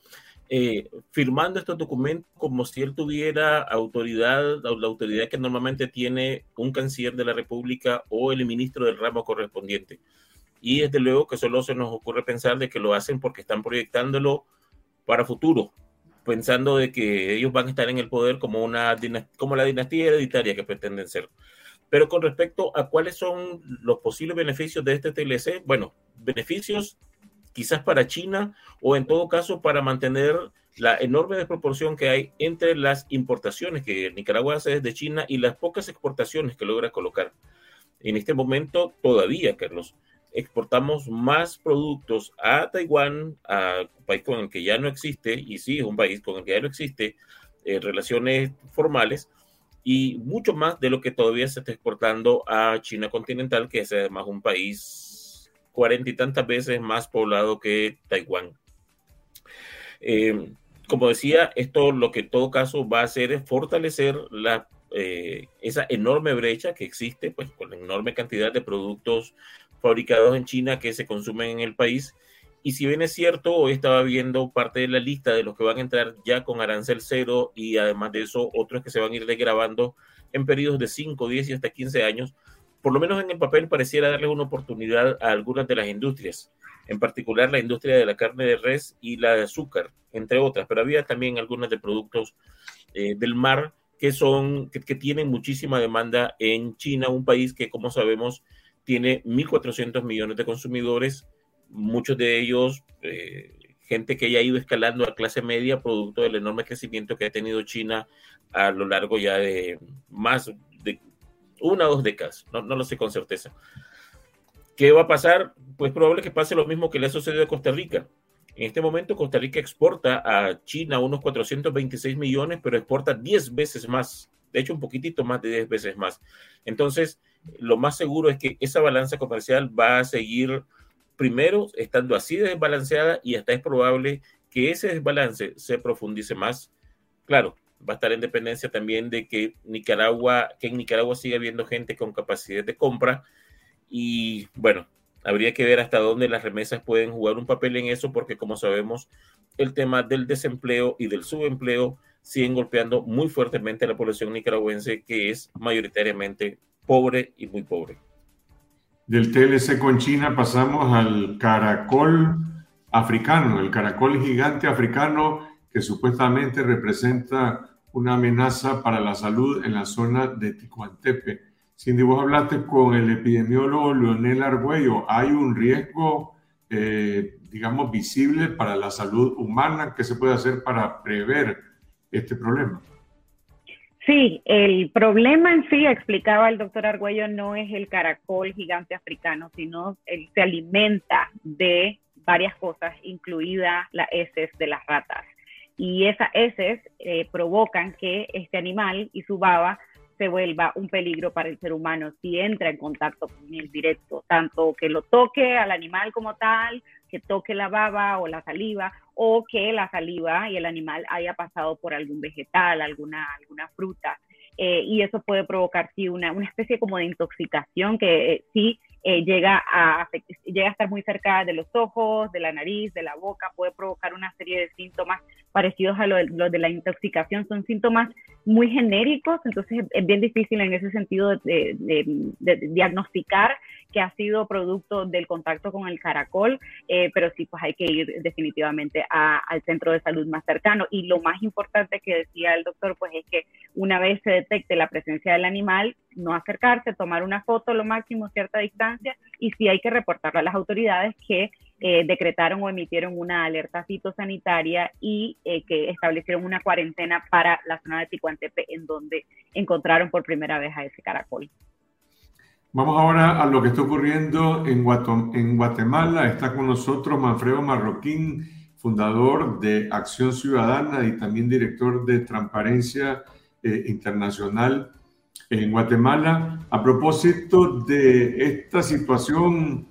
Eh, firmando estos documentos como si él tuviera autoridad, la autoridad que normalmente tiene un canciller de la República o el ministro del ramo correspondiente. Y desde luego que solo se nos ocurre pensar de que lo hacen porque están proyectándolo para futuro, pensando de que ellos van a estar en el poder como, una, como la dinastía hereditaria que pretenden ser. Pero con respecto a cuáles son los posibles beneficios de este TLC, bueno, beneficios quizás para China o en todo caso para mantener la enorme desproporción que hay entre las importaciones que Nicaragua hace desde China y las pocas exportaciones que logra colocar. En este momento todavía, Carlos, exportamos más productos a Taiwán, a un país con el que ya no existe, y sí, es un país con el que ya no existe eh, relaciones formales, y mucho más de lo que todavía se está exportando a China continental, que es además un país cuarenta y tantas veces más poblado que Taiwán. Eh, como decía, esto lo que en todo caso va a hacer es fortalecer la, eh, esa enorme brecha que existe, pues con la enorme cantidad de productos fabricados en China que se consumen en el país. Y si bien es cierto, hoy estaba viendo parte de la lista de los que van a entrar ya con arancel cero y además de eso otros que se van a ir desgrabando en periodos de 5, 10 y hasta 15 años, por lo menos en el papel pareciera darle una oportunidad a algunas de las industrias, en particular la industria de la carne de res y la de azúcar, entre otras, pero había también algunas de productos eh, del mar que son que, tienen muchísima demanda en China, un país que como sabemos tiene 1.400 millones de consumidores, muchos de ellos eh, gente que ya ha ido escalando a clase media producto del enorme crecimiento que ha tenido China a lo largo ya de más una o dos décadas, no, no lo sé con certeza. ¿Qué va a pasar? Pues probable que pase lo mismo que le ha sucedido a Costa Rica. En este momento Costa Rica exporta a China unos 426 millones, pero exporta 10 veces más, de hecho un poquitito más de 10 veces más. Entonces, lo más seguro es que esa balanza comercial va a seguir primero estando así desbalanceada y hasta es probable que ese desbalance se profundice más. Claro, va a estar en dependencia también de que Nicaragua, que en Nicaragua siga habiendo gente con capacidad de compra y bueno, habría que ver hasta dónde las remesas pueden jugar un papel en eso porque como sabemos el tema del desempleo y del subempleo siguen golpeando muy fuertemente a la población nicaragüense que es mayoritariamente pobre y muy pobre. Del TLC con China pasamos al caracol africano, el caracol gigante africano que supuestamente representa una amenaza para la salud en la zona de Ticuantepe. Cindy, vos hablaste con el epidemiólogo Leonel Argüello. ¿Hay un riesgo, eh, digamos, visible para la salud humana? ¿Qué se puede hacer para prever este problema? Sí, el problema en sí, explicaba el doctor Argüello, no es el caracol gigante africano, sino él se alimenta de varias cosas, incluida las heces de las ratas. Y esas heces eh, provocan que este animal y su baba se vuelva un peligro para el ser humano si entra en contacto con él directo, tanto que lo toque al animal como tal, que toque la baba o la saliva, o que la saliva y el animal haya pasado por algún vegetal, alguna, alguna fruta. Eh, y eso puede provocar sí una, una especie como de intoxicación que eh, sí eh, llega, a, llega a estar muy cerca de los ojos, de la nariz, de la boca, puede provocar una serie de síntomas parecidos a los de, la intoxicación, son síntomas muy genéricos, entonces es bien difícil en ese sentido de, diagnosticar que ha sido producto del contacto con el caracol, eh, pero sí, pues hay que ir definitivamente al centro de salud más cercano. Y lo más importante que decía el doctor, pues es que una vez se detecte la presencia del animal, no acercarse, tomar una foto lo máximo a cierta distancia y si hay que reportarlo a las autoridades que eh, decretaron o emitieron una alerta fitosanitaria y eh, que establecieron una cuarentena para la zona de Ticuantepe en donde encontraron por primera vez a ese caracol. Vamos ahora a lo que está ocurriendo en, Guatemala. Está con nosotros Manfredo Marroquín, fundador de Acción Ciudadana y también director de Transparencia eh, Internacional en Guatemala. A propósito de esta situación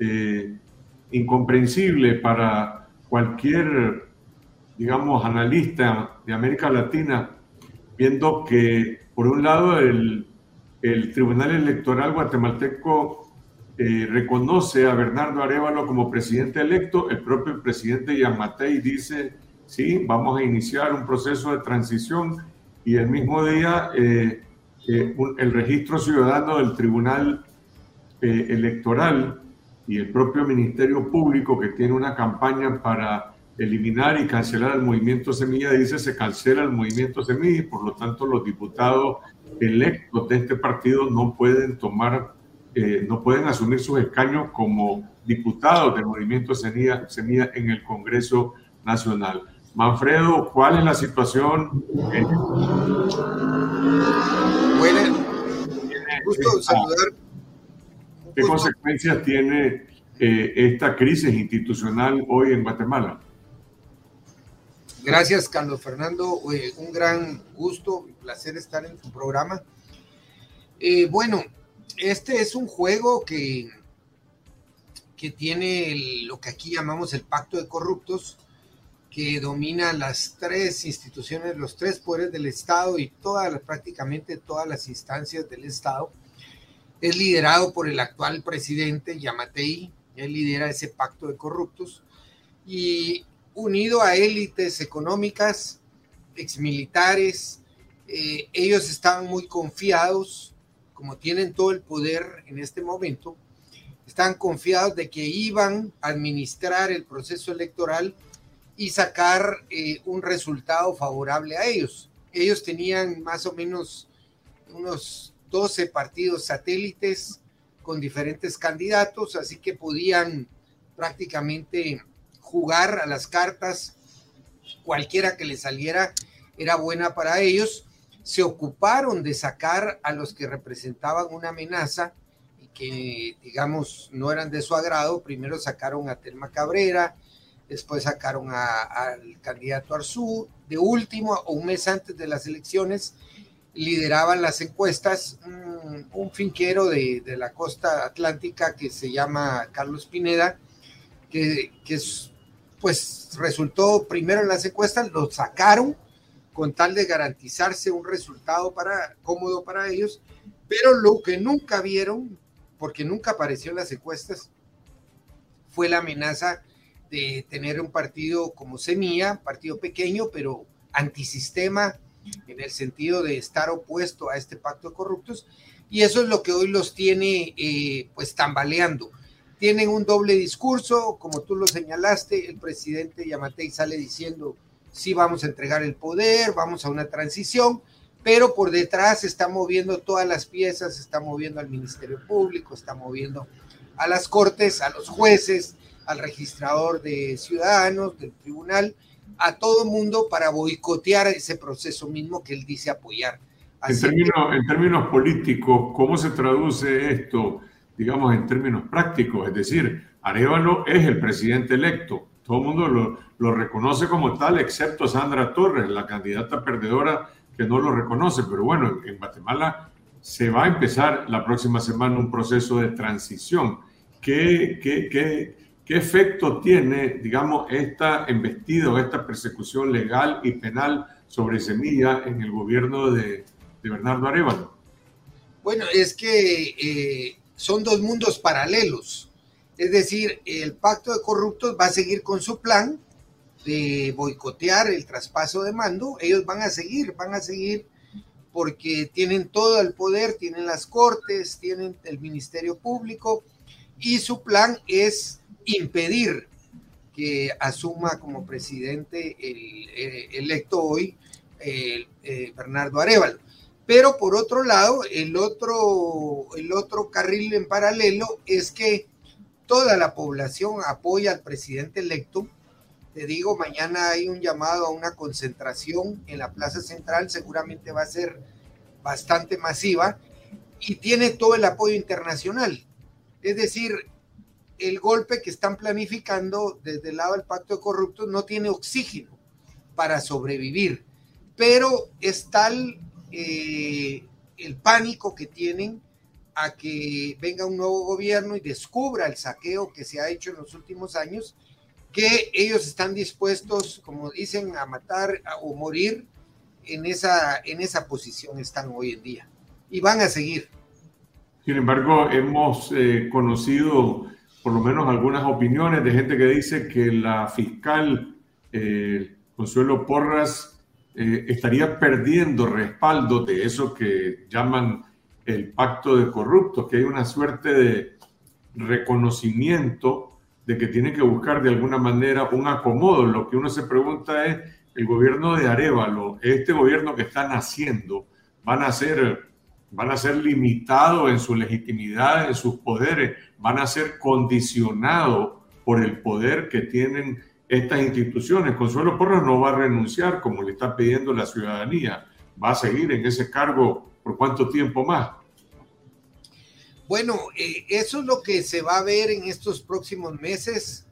eh, incomprensible para cualquier, digamos, analista de América Latina, viendo que, por un lado, el, el Tribunal Electoral guatemalteco eh, reconoce a Bernardo Arevalo como presidente electo, el propio presidente Yamatei dice, sí, vamos a iniciar un proceso de transición y el mismo día eh, el registro ciudadano del Tribunal eh, Electoral y el propio Ministerio Público que tiene una campaña para eliminar y cancelar el movimiento Semilla, dice se cancela el movimiento Semilla y por lo tanto los diputados electos de este partido no pueden tomar, eh, no pueden asumir sus escaños como diputados del movimiento Semilla, Semilla en el Congreso Nacional. Manfredo, ¿cuál es la situación? Buenas. Gusto saludar. ¿Qué consecuencias tiene eh, esta crisis institucional hoy en Guatemala? Gracias, Carlos Fernando. Eh, un gran gusto y placer estar en tu programa. Eh, bueno, este es un juego que, que tiene lo que aquí llamamos el pacto de corruptos, que domina las tres instituciones, los tres poderes del Estado y todas, prácticamente todas las instancias del Estado. Es liderado por el actual presidente Yamatei, él lidera ese pacto de corruptos y unido a élites económicas, exmilitares, eh, ellos estaban muy confiados, como tienen todo el poder en este momento, están confiados de que iban a administrar el proceso electoral y sacar eh, un resultado favorable a ellos. Ellos tenían más o menos unos 12 partidos satélites con diferentes candidatos, así que podían prácticamente jugar a las cartas, cualquiera que les saliera era buena para ellos. Se ocuparon de sacar a los que representaban una amenaza y que, digamos, no eran de su agrado. Primero sacaron a Telma Cabrera, después sacaron al candidato Arzú, de último, un mes antes de las elecciones, lideraban las encuestas un, finquero de, la costa atlántica que se llama Carlos Pineda, que, es pues resultó primero en las encuestas, lo sacaron con tal de garantizarse un resultado para, cómodo para ellos, pero lo que nunca vieron, porque nunca apareció en las encuestas, fue la amenaza de tener un partido como Semilla, partido pequeño, pero antisistema, en el sentido de estar opuesto a este pacto de corruptos, y eso es lo que hoy los tiene eh, pues tambaleando. Tienen un doble discurso, como tú lo señalaste, el presidente Yamatei sale diciendo, sí vamos a entregar el poder, vamos a una transición, pero por detrás está moviendo todas las piezas, está moviendo al Ministerio Público, está moviendo a las cortes, a los jueces, al registrador de ciudadanos, del tribunal, a todo el mundo para boicotear ese proceso mismo que él dice apoyar. En términos, en términos, políticos, ¿cómo se traduce esto, digamos, en términos prácticos? Es decir, Arevalo es el presidente electo, todo el mundo lo, lo reconoce como tal, excepto Sandra Torres, la candidata perdedora que no lo reconoce, pero bueno, en Guatemala se va a empezar la próxima semana un proceso de transición. ¿Qué, qué, qué, qué efecto tiene, digamos, esta embestida o esta persecución legal y penal sobre Semilla en el gobierno de, de Bernardo Arevalo? Bueno, es que eh, son dos mundos paralelos. Es decir, el pacto de corruptos va a seguir con su plan de boicotear el traspaso de mando. Ellos van a seguir, van a seguir porque tienen todo el poder, tienen las cortes, tienen el Ministerio Público y su plan es impedir que asuma como presidente el, eh, electo hoy eh, Bernardo Arevalo. Pero por otro lado, el otro, el otro carril en paralelo es que toda la población apoya al presidente electo. Te digo, mañana hay un llamado a una concentración en la Plaza Central, seguramente va a ser bastante masiva y tiene todo el apoyo internacional. Es decir, el golpe que están planificando desde el lado del pacto de corruptos no tiene oxígeno para sobrevivir, pero es tal eh, el pánico que tienen a que venga un nuevo gobierno y descubra el saqueo que se ha hecho en los últimos años, que ellos están dispuestos, como dicen, a matar o morir en esa, en esa posición están hoy en día y van a seguir. Sin embargo, hemos eh, conocido por lo menos algunas opiniones de gente que dice que la fiscal eh, Consuelo Porras eh, estaría perdiendo respaldo de eso que llaman el pacto de corruptos, que hay una suerte de reconocimiento de que tiene que buscar de alguna manera un acomodo. Lo que uno se pregunta es, el gobierno de Arevalo, este gobierno que están haciendo, van a ser, van a ser limitados en su legitimidad, en sus poderes, van a ser condicionados por el poder que tienen estas instituciones. Consuelo Porras no va a renunciar como le está pidiendo la ciudadanía, va a seguir en ese cargo por cuánto tiempo más. Bueno, eh, eso es lo que se va a ver en estos próximos meses.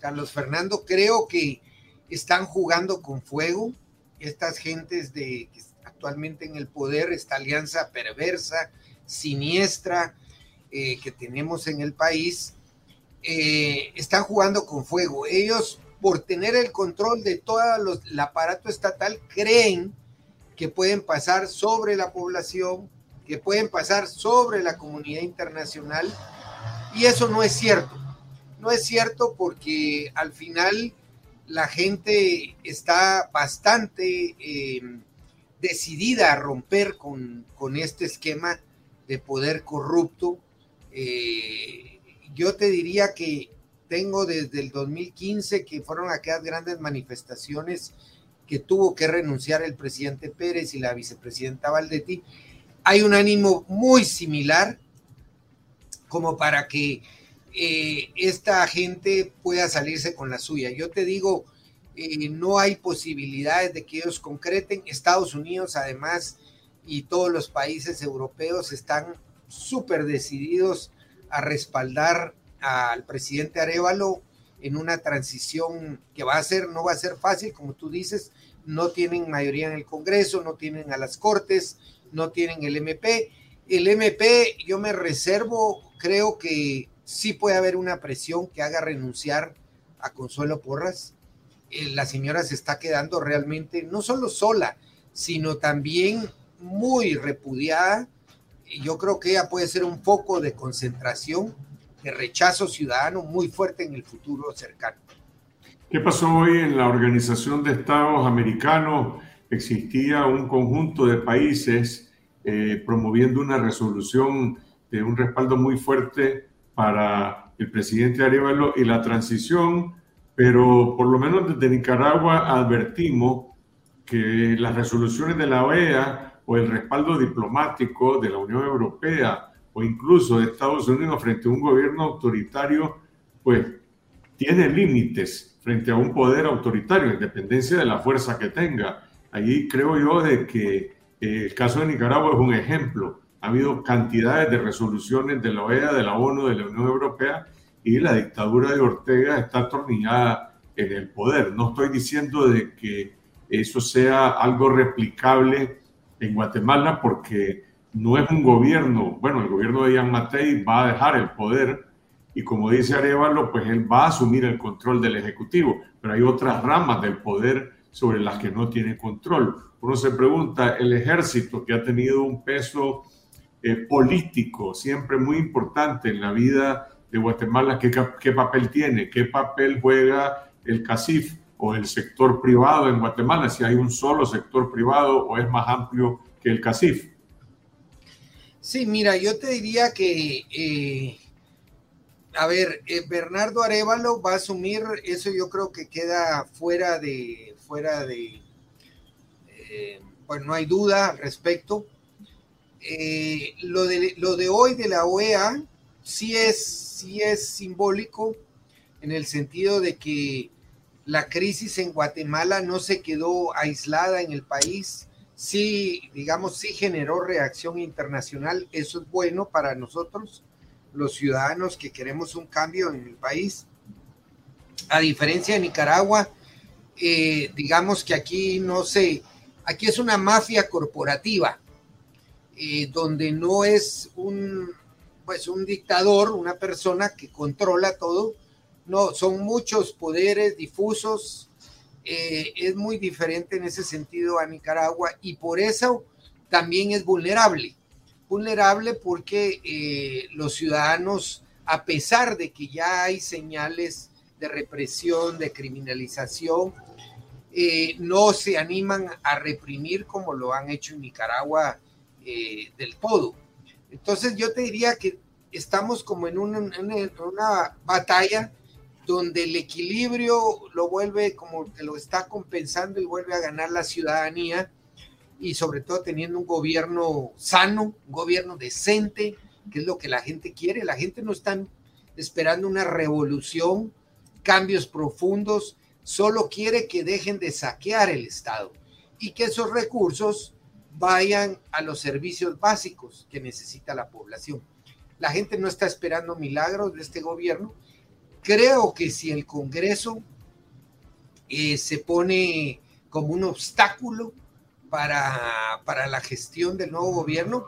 Carlos Fernando, creo que están jugando con fuego estas gentes de actualmente en el poder, esta alianza perversa, siniestra eh, que tenemos en el país, eh, están jugando con fuego. Ellos por tener el control de todo el aparato estatal, creen que pueden pasar sobre la población, que pueden pasar sobre la comunidad internacional, y eso no es cierto. No es cierto porque al final la gente está bastante em, decidida a romper con, este esquema de poder corrupto. Eh, yo te diría que tengo desde el 2015, que fueron aquellas grandes manifestaciones que tuvo que renunciar el presidente Pérez y la vicepresidenta Valdetti, hay un ánimo muy similar como para que eh, esta gente pueda salirse con la suya. Yo te digo, eh, no hay posibilidades de que ellos concreten. Estados Unidos, además, y todos los países europeos están súper decididos a respaldar al presidente Arevalo en una transición que va a ser, no va a ser fácil, como tú dices, no tienen mayoría en el Congreso, no tienen a las Cortes, no tienen el MP. El MP, yo me reservo, creo que sí puede haber una presión que haga renunciar a Consuelo Porras. Eh, la señora se está quedando realmente no solo sola, sino también muy repudiada. Yo creo que ella puede ser un foco de concentración, de rechazo ciudadano muy fuerte en el futuro cercano. ¿Qué pasó hoy en la Organización de Estados Americanos? Existía un conjunto de países eh, promoviendo una resolución de un respaldo muy fuerte para el presidente Arevalo y la transición, pero por lo menos desde Nicaragua advertimos que las resoluciones de la OEA o el respaldo diplomático de la Unión Europea o incluso de Estados Unidos frente a un gobierno autoritario, pues tiene límites frente a un poder autoritario, en dependencia de la fuerza que tenga. Allí creo yo de que eh, el caso de Nicaragua es un ejemplo. Ha habido cantidades de resoluciones de la OEA, de la ONU, de la Unión Europea y la dictadura de Ortega está atornillada en el poder. No estoy diciendo de que eso sea algo replicable en Guatemala porque no es un gobierno, bueno, el gobierno de Ian Matei va a dejar el poder y como dice Arevalo, pues él va a asumir el control del Ejecutivo, pero hay otras ramas del poder sobre las que no tiene control. Uno se pregunta, el ejército que ha tenido un peso eh, político siempre muy importante en la vida de Guatemala, ¿qué, ¿qué, papel tiene? ¿Qué papel juega el CACIF o el sector privado en Guatemala? Si hay un solo sector privado o es más amplio que el CACIF. Sí, mira, yo te diría que, eh, a ver, eh, Bernardo Arevalo va a asumir, eso yo creo que queda fuera de, fuera de, eh, pues no hay duda al respecto. lo, de, lo de hoy de la OEA sí es sí es simbólico en el sentido de que la crisis en Guatemala no se quedó aislada en el país, sí, digamos, sí generó reacción internacional, eso es bueno para nosotros, los ciudadanos que queremos un cambio en el país. A diferencia de Nicaragua, eh, digamos que aquí no sé, aquí es una mafia corporativa, eh, donde no es un, pues un dictador, una persona que controla todo. No, son muchos poderes difusos. Eh, es muy diferente en ese sentido a Nicaragua y por eso también es vulnerable. Vulnerable porque eh, los ciudadanos, a pesar de que ya hay señales de represión, de criminalización, eh, no se animan a reprimir como lo han hecho en Nicaragua del todo. Entonces yo te diría que estamos como en una, batalla donde el equilibrio lo vuelve como que lo está compensando y vuelve a ganar la ciudadanía y sobre todo teniendo un gobierno sano, un gobierno decente, que es lo que la gente quiere. La gente no está esperando una revolución, cambios profundos, solo quiere que dejen de saquear el Estado y que esos recursos vayan a los servicios básicos que necesita la población. La gente no está esperando milagros de este gobierno. Creo que si el Congreso eh, se pone como un obstáculo para, para la gestión del nuevo gobierno,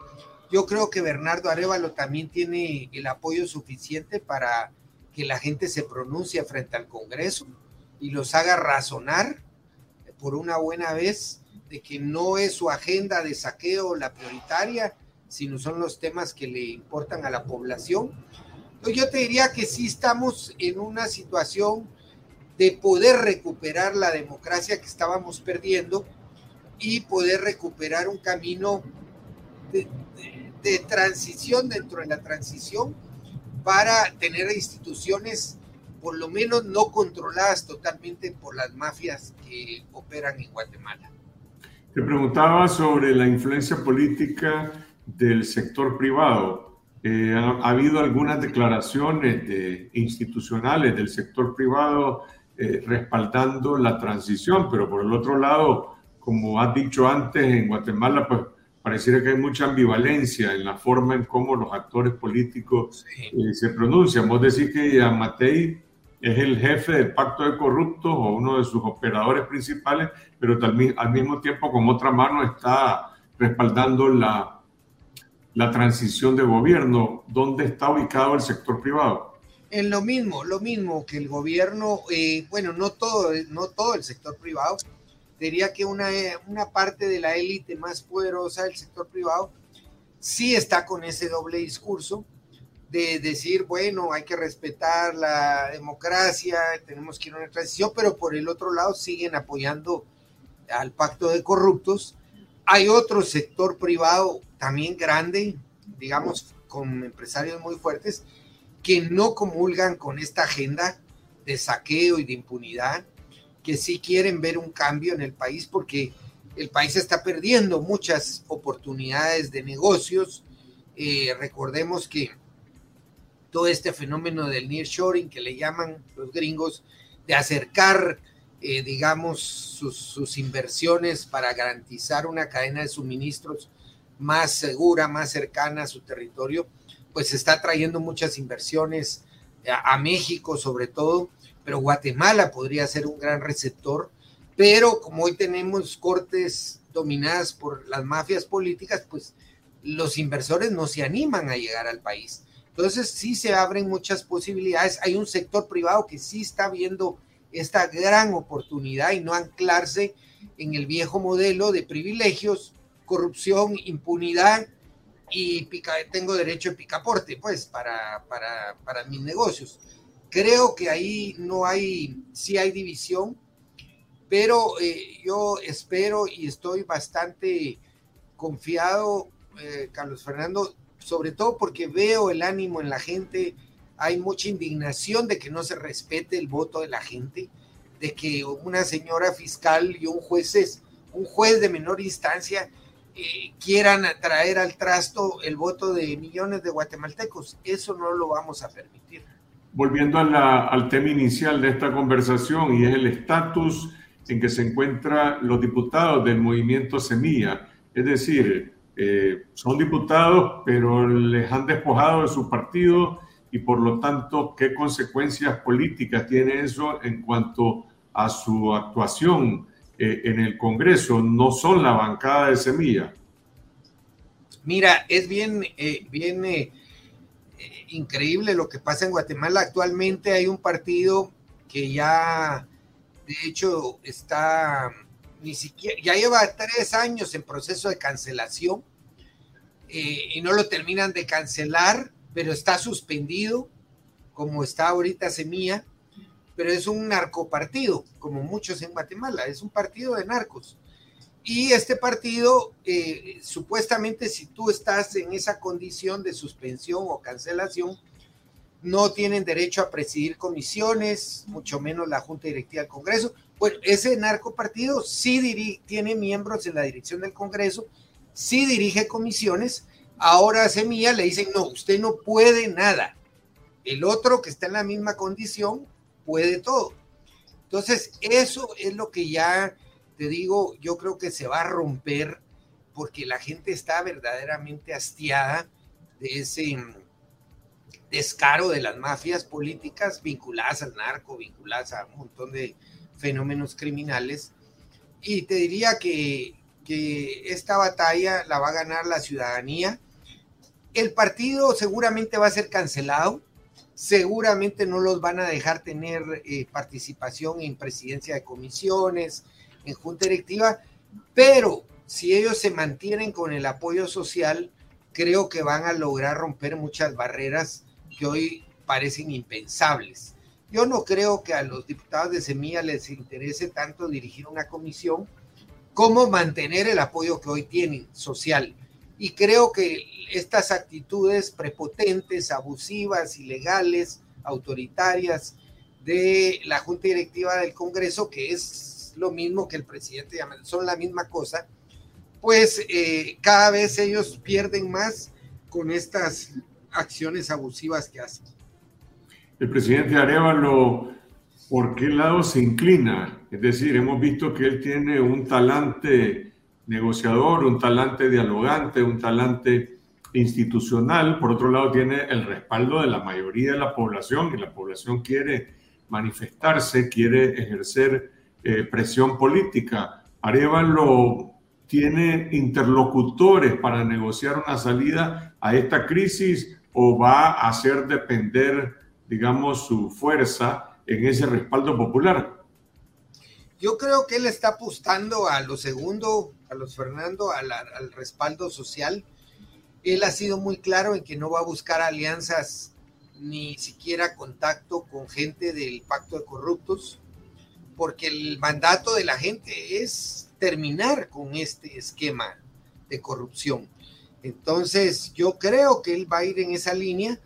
yo creo que Bernardo Arevalo también tiene el apoyo suficiente para que la gente se pronuncie frente al Congreso y los haga razonar por una buena vez de que no es su agenda de saqueo la prioritaria, sino son los temas que le importan a la población. Yo te diría que sí estamos en una situación de poder recuperar la democracia que estábamos perdiendo y poder recuperar un camino de, de transición dentro de la transición para tener instituciones por lo menos no controladas totalmente por las mafias que operan en Guatemala. Te preguntaba sobre la influencia política del sector privado. Eh, ha, habido algunas declaraciones de, institucionales del sector privado eh, respaldando la transición, pero por el otro lado, como has dicho antes, en Guatemala, pues pareciera que hay mucha ambivalencia en la forma en cómo los actores políticos eh, se pronuncian. Vos decís que Matei es el jefe del pacto de corruptos o uno de sus operadores principales, pero también, al mismo tiempo con otra mano está respaldando la, la transición de gobierno. ¿Dónde está ubicado el sector privado? En lo mismo, lo mismo que el gobierno, eh, bueno, no todo, no todo el sector privado, diría que una, una parte de la élite más poderosa del sector privado sí está con ese doble discurso de decir, bueno, hay que respetar la democracia, tenemos que ir a una transición, pero por el otro lado siguen apoyando al pacto de corruptos. Hay otro sector privado también grande, digamos, con empresarios muy fuertes, que no comulgan con esta agenda de saqueo y de impunidad, que sí quieren ver un cambio en el país porque el país está perdiendo muchas oportunidades de negocios. Eh, recordemos que todo este fenómeno del nearshoring que le llaman los gringos, de acercar, eh, digamos, sus, inversiones para garantizar una cadena de suministros más segura, más cercana a su territorio, pues está trayendo muchas inversiones a, a México sobre todo, pero Guatemala podría ser un gran receptor pero como hoy tenemos cortes dominadas por las mafias políticas, pues los inversores no se animan a llegar al país. Entonces sí se abren muchas posibilidades. Hay un sector privado que sí está viendo esta gran oportunidad y no anclarse en el viejo modelo de privilegios, corrupción, impunidad y tengo derecho de picaporte, pues, para, para, para mis negocios. Creo que ahí no hay, sí hay división, pero eh, yo espero y estoy bastante confiado, eh, Carlos Fernando, sobre todo porque veo el ánimo en la gente, hay mucha indignación de que no se respete el voto de la gente, de que una señora fiscal y un juez, un juez de menor instancia eh, quieran traer al trasto el voto de millones de guatemaltecos. Eso no lo vamos a permitir. Volviendo al tema inicial de esta conversación y es el estatus en que se encuentran los diputados del movimiento Semilla. Es decir, eh, son diputados, pero les han despojado de su partido y por lo tanto, ¿qué consecuencias políticas tiene eso en cuanto a su actuación eh, en el Congreso? No son la bancada de Semilla. Mira, es bien, eh, bien increíble lo que pasa en Guatemala. Actualmente hay un partido que ya de hecho, está ni siquiera, ya lleva tres años en proceso de cancelación eh, y no lo terminan de cancelar, pero está suspendido, como está ahorita Semilla, pero es un narcopartido, como muchos en Guatemala, es un partido de narcos. Y este partido, eh, supuestamente, si tú estás en esa condición de suspensión o cancelación, no tienen derecho a presidir comisiones, mucho menos la Junta Directiva del Congreso. Bueno, ese narcopartido sí tiene miembros en la dirección del Congreso, sí dirige comisiones. Ahora a Semilla le dicen, no, usted no puede nada. El otro que está en la misma condición puede todo. Entonces, eso es lo que ya te digo, yo creo que se va a romper porque la gente está verdaderamente hastiada de ese descaro de las mafias políticas vinculadas al narco, vinculadas a un montón de fenómenos criminales. Y te diría que, que esta batalla la va a ganar la ciudadanía. El partido seguramente va a ser cancelado, seguramente no los van a dejar tener eh, participación en presidencia de comisiones, en junta directiva, pero si ellos se mantienen con el apoyo social, creo que van a lograr romper muchas barreras que hoy parecen impensables. Yo no creo que a los diputados de Semilla les interese tanto dirigir una comisión como mantener el apoyo que hoy tienen social. Y creo que estas actitudes prepotentes, abusivas, ilegales, autoritarias de la Junta Directiva del Congreso, que es lo mismo que el presidente, son la misma cosa, pues eh, cada vez ellos pierden más con estas acciones abusivas que hace. El presidente Arevalo, ¿por qué lado se inclina? Es decir, hemos visto que él tiene un talante negociador, un talante dialogante, un talante institucional. Por otro lado, tiene el respaldo de la mayoría de la población y la población quiere manifestarse, quiere ejercer eh, presión política. Arevalo tiene interlocutores para negociar una salida a esta crisis o va a hacer depender digamos, su fuerza en ese respaldo popular. Yo creo que él está apostando a lo segundo, a los Fernando, al, al respaldo social. Él ha sido muy claro en que no va a buscar alianzas ni siquiera contacto con gente del pacto de corruptos, porque el mandato de la gente es terminar con este esquema de corrupción. Entonces, yo creo que él va a ir en esa línea,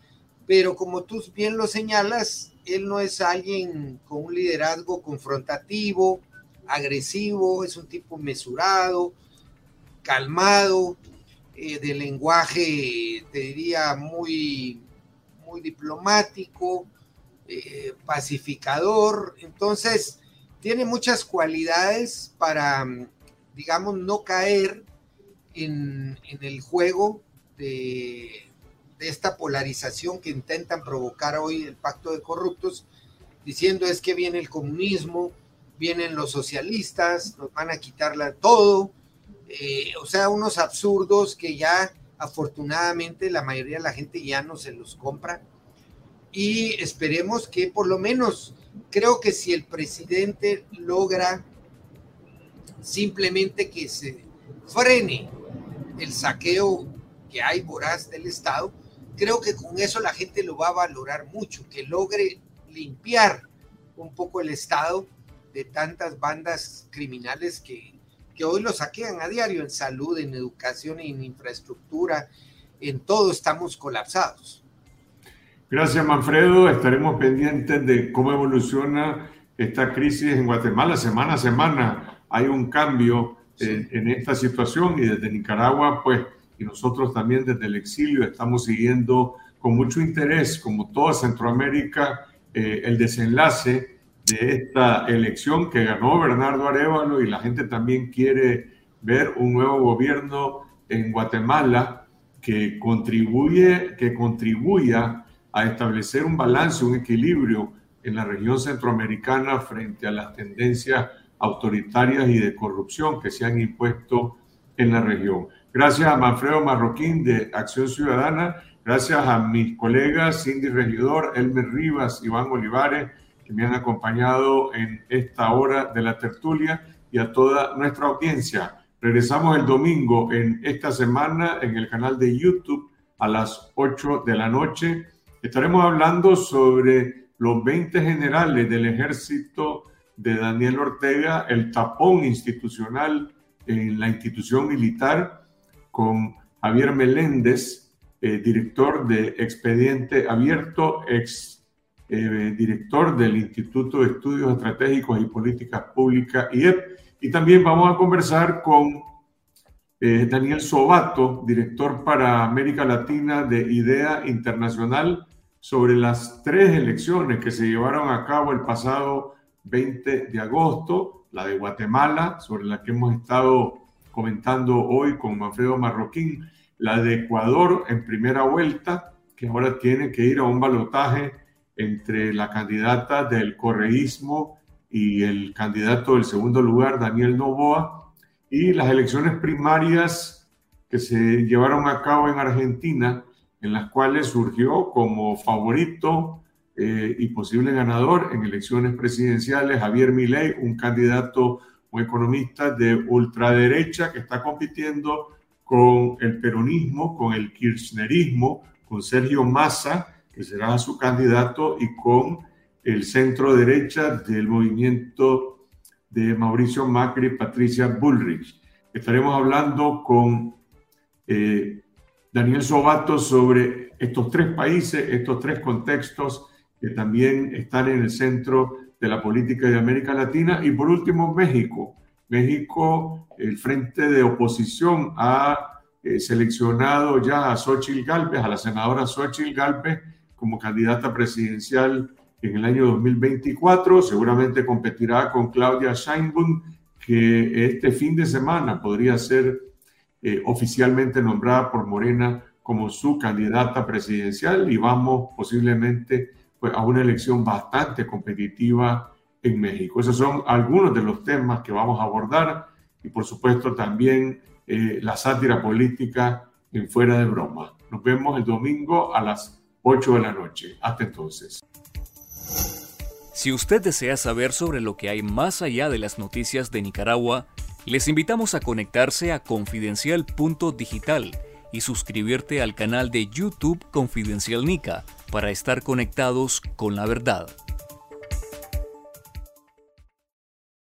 pero como tú bien lo señalas, él no es alguien con un liderazgo confrontativo, agresivo, es un tipo mesurado, calmado, eh, de lenguaje, te diría, muy, muy diplomático, eh, pacificador. Entonces, tiene muchas cualidades para, digamos, no caer en, el juego de, de, esta polarización que intentan provocar hoy el pacto de corruptos, diciendo es que viene el comunismo, vienen los socialistas, nos van a quitarla todo, eh, o sea, unos absurdos que ya afortunadamente la mayoría de la gente ya no se los compra. Y esperemos que por lo menos creo que si el presidente logra simplemente que se frene el saqueo que hay voraz del Estado, creo que con eso la gente lo va a valorar mucho, que logre limpiar un poco el Estado de tantas bandas criminales que, que hoy lo saquean a diario en salud, en educación, en infraestructura, en todo estamos colapsados. Gracias, Manfredo. Estaremos pendientes de cómo evoluciona esta crisis en Guatemala. Semana a semana hay un cambio en, esta situación y desde Nicaragua, pues, y nosotros también desde el exilio estamos siguiendo con mucho interés, como toda Centroamérica, eh, el desenlace de esta elección que ganó Bernardo Arevalo y la gente también quiere ver un nuevo gobierno en Guatemala que contribuye, que contribuya a establecer un balance, un equilibrio en la región centroamericana frente a las tendencias autoritarias y de corrupción que se han impuesto en la región. Gracias a Manfredo Marroquín de Acción Ciudadana, gracias a mis colegas Cindy Regidor, Elmer Rivas, Iván Olivares, que me han acompañado en esta hora de la tertulia y a toda nuestra audiencia. Regresamos el domingo en esta semana en el canal de YouTube a las 8 de la noche Estaremos hablando sobre los 20 generales del ejército de Daniel Ortega, el tapón institucional en la institución militar, con Javier Meléndez, eh, director de Expediente Abierto, ex eh, director del Instituto de Estudios Estratégicos y Políticas Públicas, IEP. Y también vamos a conversar con eh, Daniel Sobato, director para América Latina de IDEA Internacional, sobre las tres elecciones que se llevaron a cabo el pasado 20 de agosto, la de Guatemala, sobre la que hemos estado comentando hoy con Manfredo Marroquín, la de Ecuador en primera vuelta, que ahora tiene que ir a un balotaje entre la candidata del correísmo y el candidato del segundo lugar, Daniel Novoa, y las elecciones primarias que se llevaron a cabo en Argentina, en las cuales surgió como favorito eh, y posible ganador en elecciones presidenciales Javier Milei, un candidato, un economista de ultraderecha que está compitiendo con el peronismo, con el kirchnerismo, con Sergio Massa, que será su candidato, y con el centro derecha del movimiento de Mauricio Macri, Patricia Bullrich. Estaremos hablando con eh, Daniel Sobato sobre estos tres países, estos tres contextos que también están en el centro de la política de América Latina. Y por último, México. México, el frente de oposición ha eh, seleccionado ya a Xochitl Galvez, a la senadora Xochitl Galvez, como candidata presidencial en el año 2024. Seguramente competirá con Claudia Sheinbaum, que este fin de semana podría ser eh, oficialmente nombrada por Morena como su candidata presidencial y vamos posiblemente pues, a una elección bastante competitiva en México. Esos son algunos de los temas que vamos a abordar y por supuesto también eh, la sátira política en fuera de broma. Nos vemos el domingo a las 8 de la noche. Hasta entonces. Si usted desea saber sobre lo que hay más allá de las noticias de Nicaragua, les invitamos a conectarse a confidencial.digital y suscribirte al canal de YouTube Confidencial Nica para estar conectados con la verdad.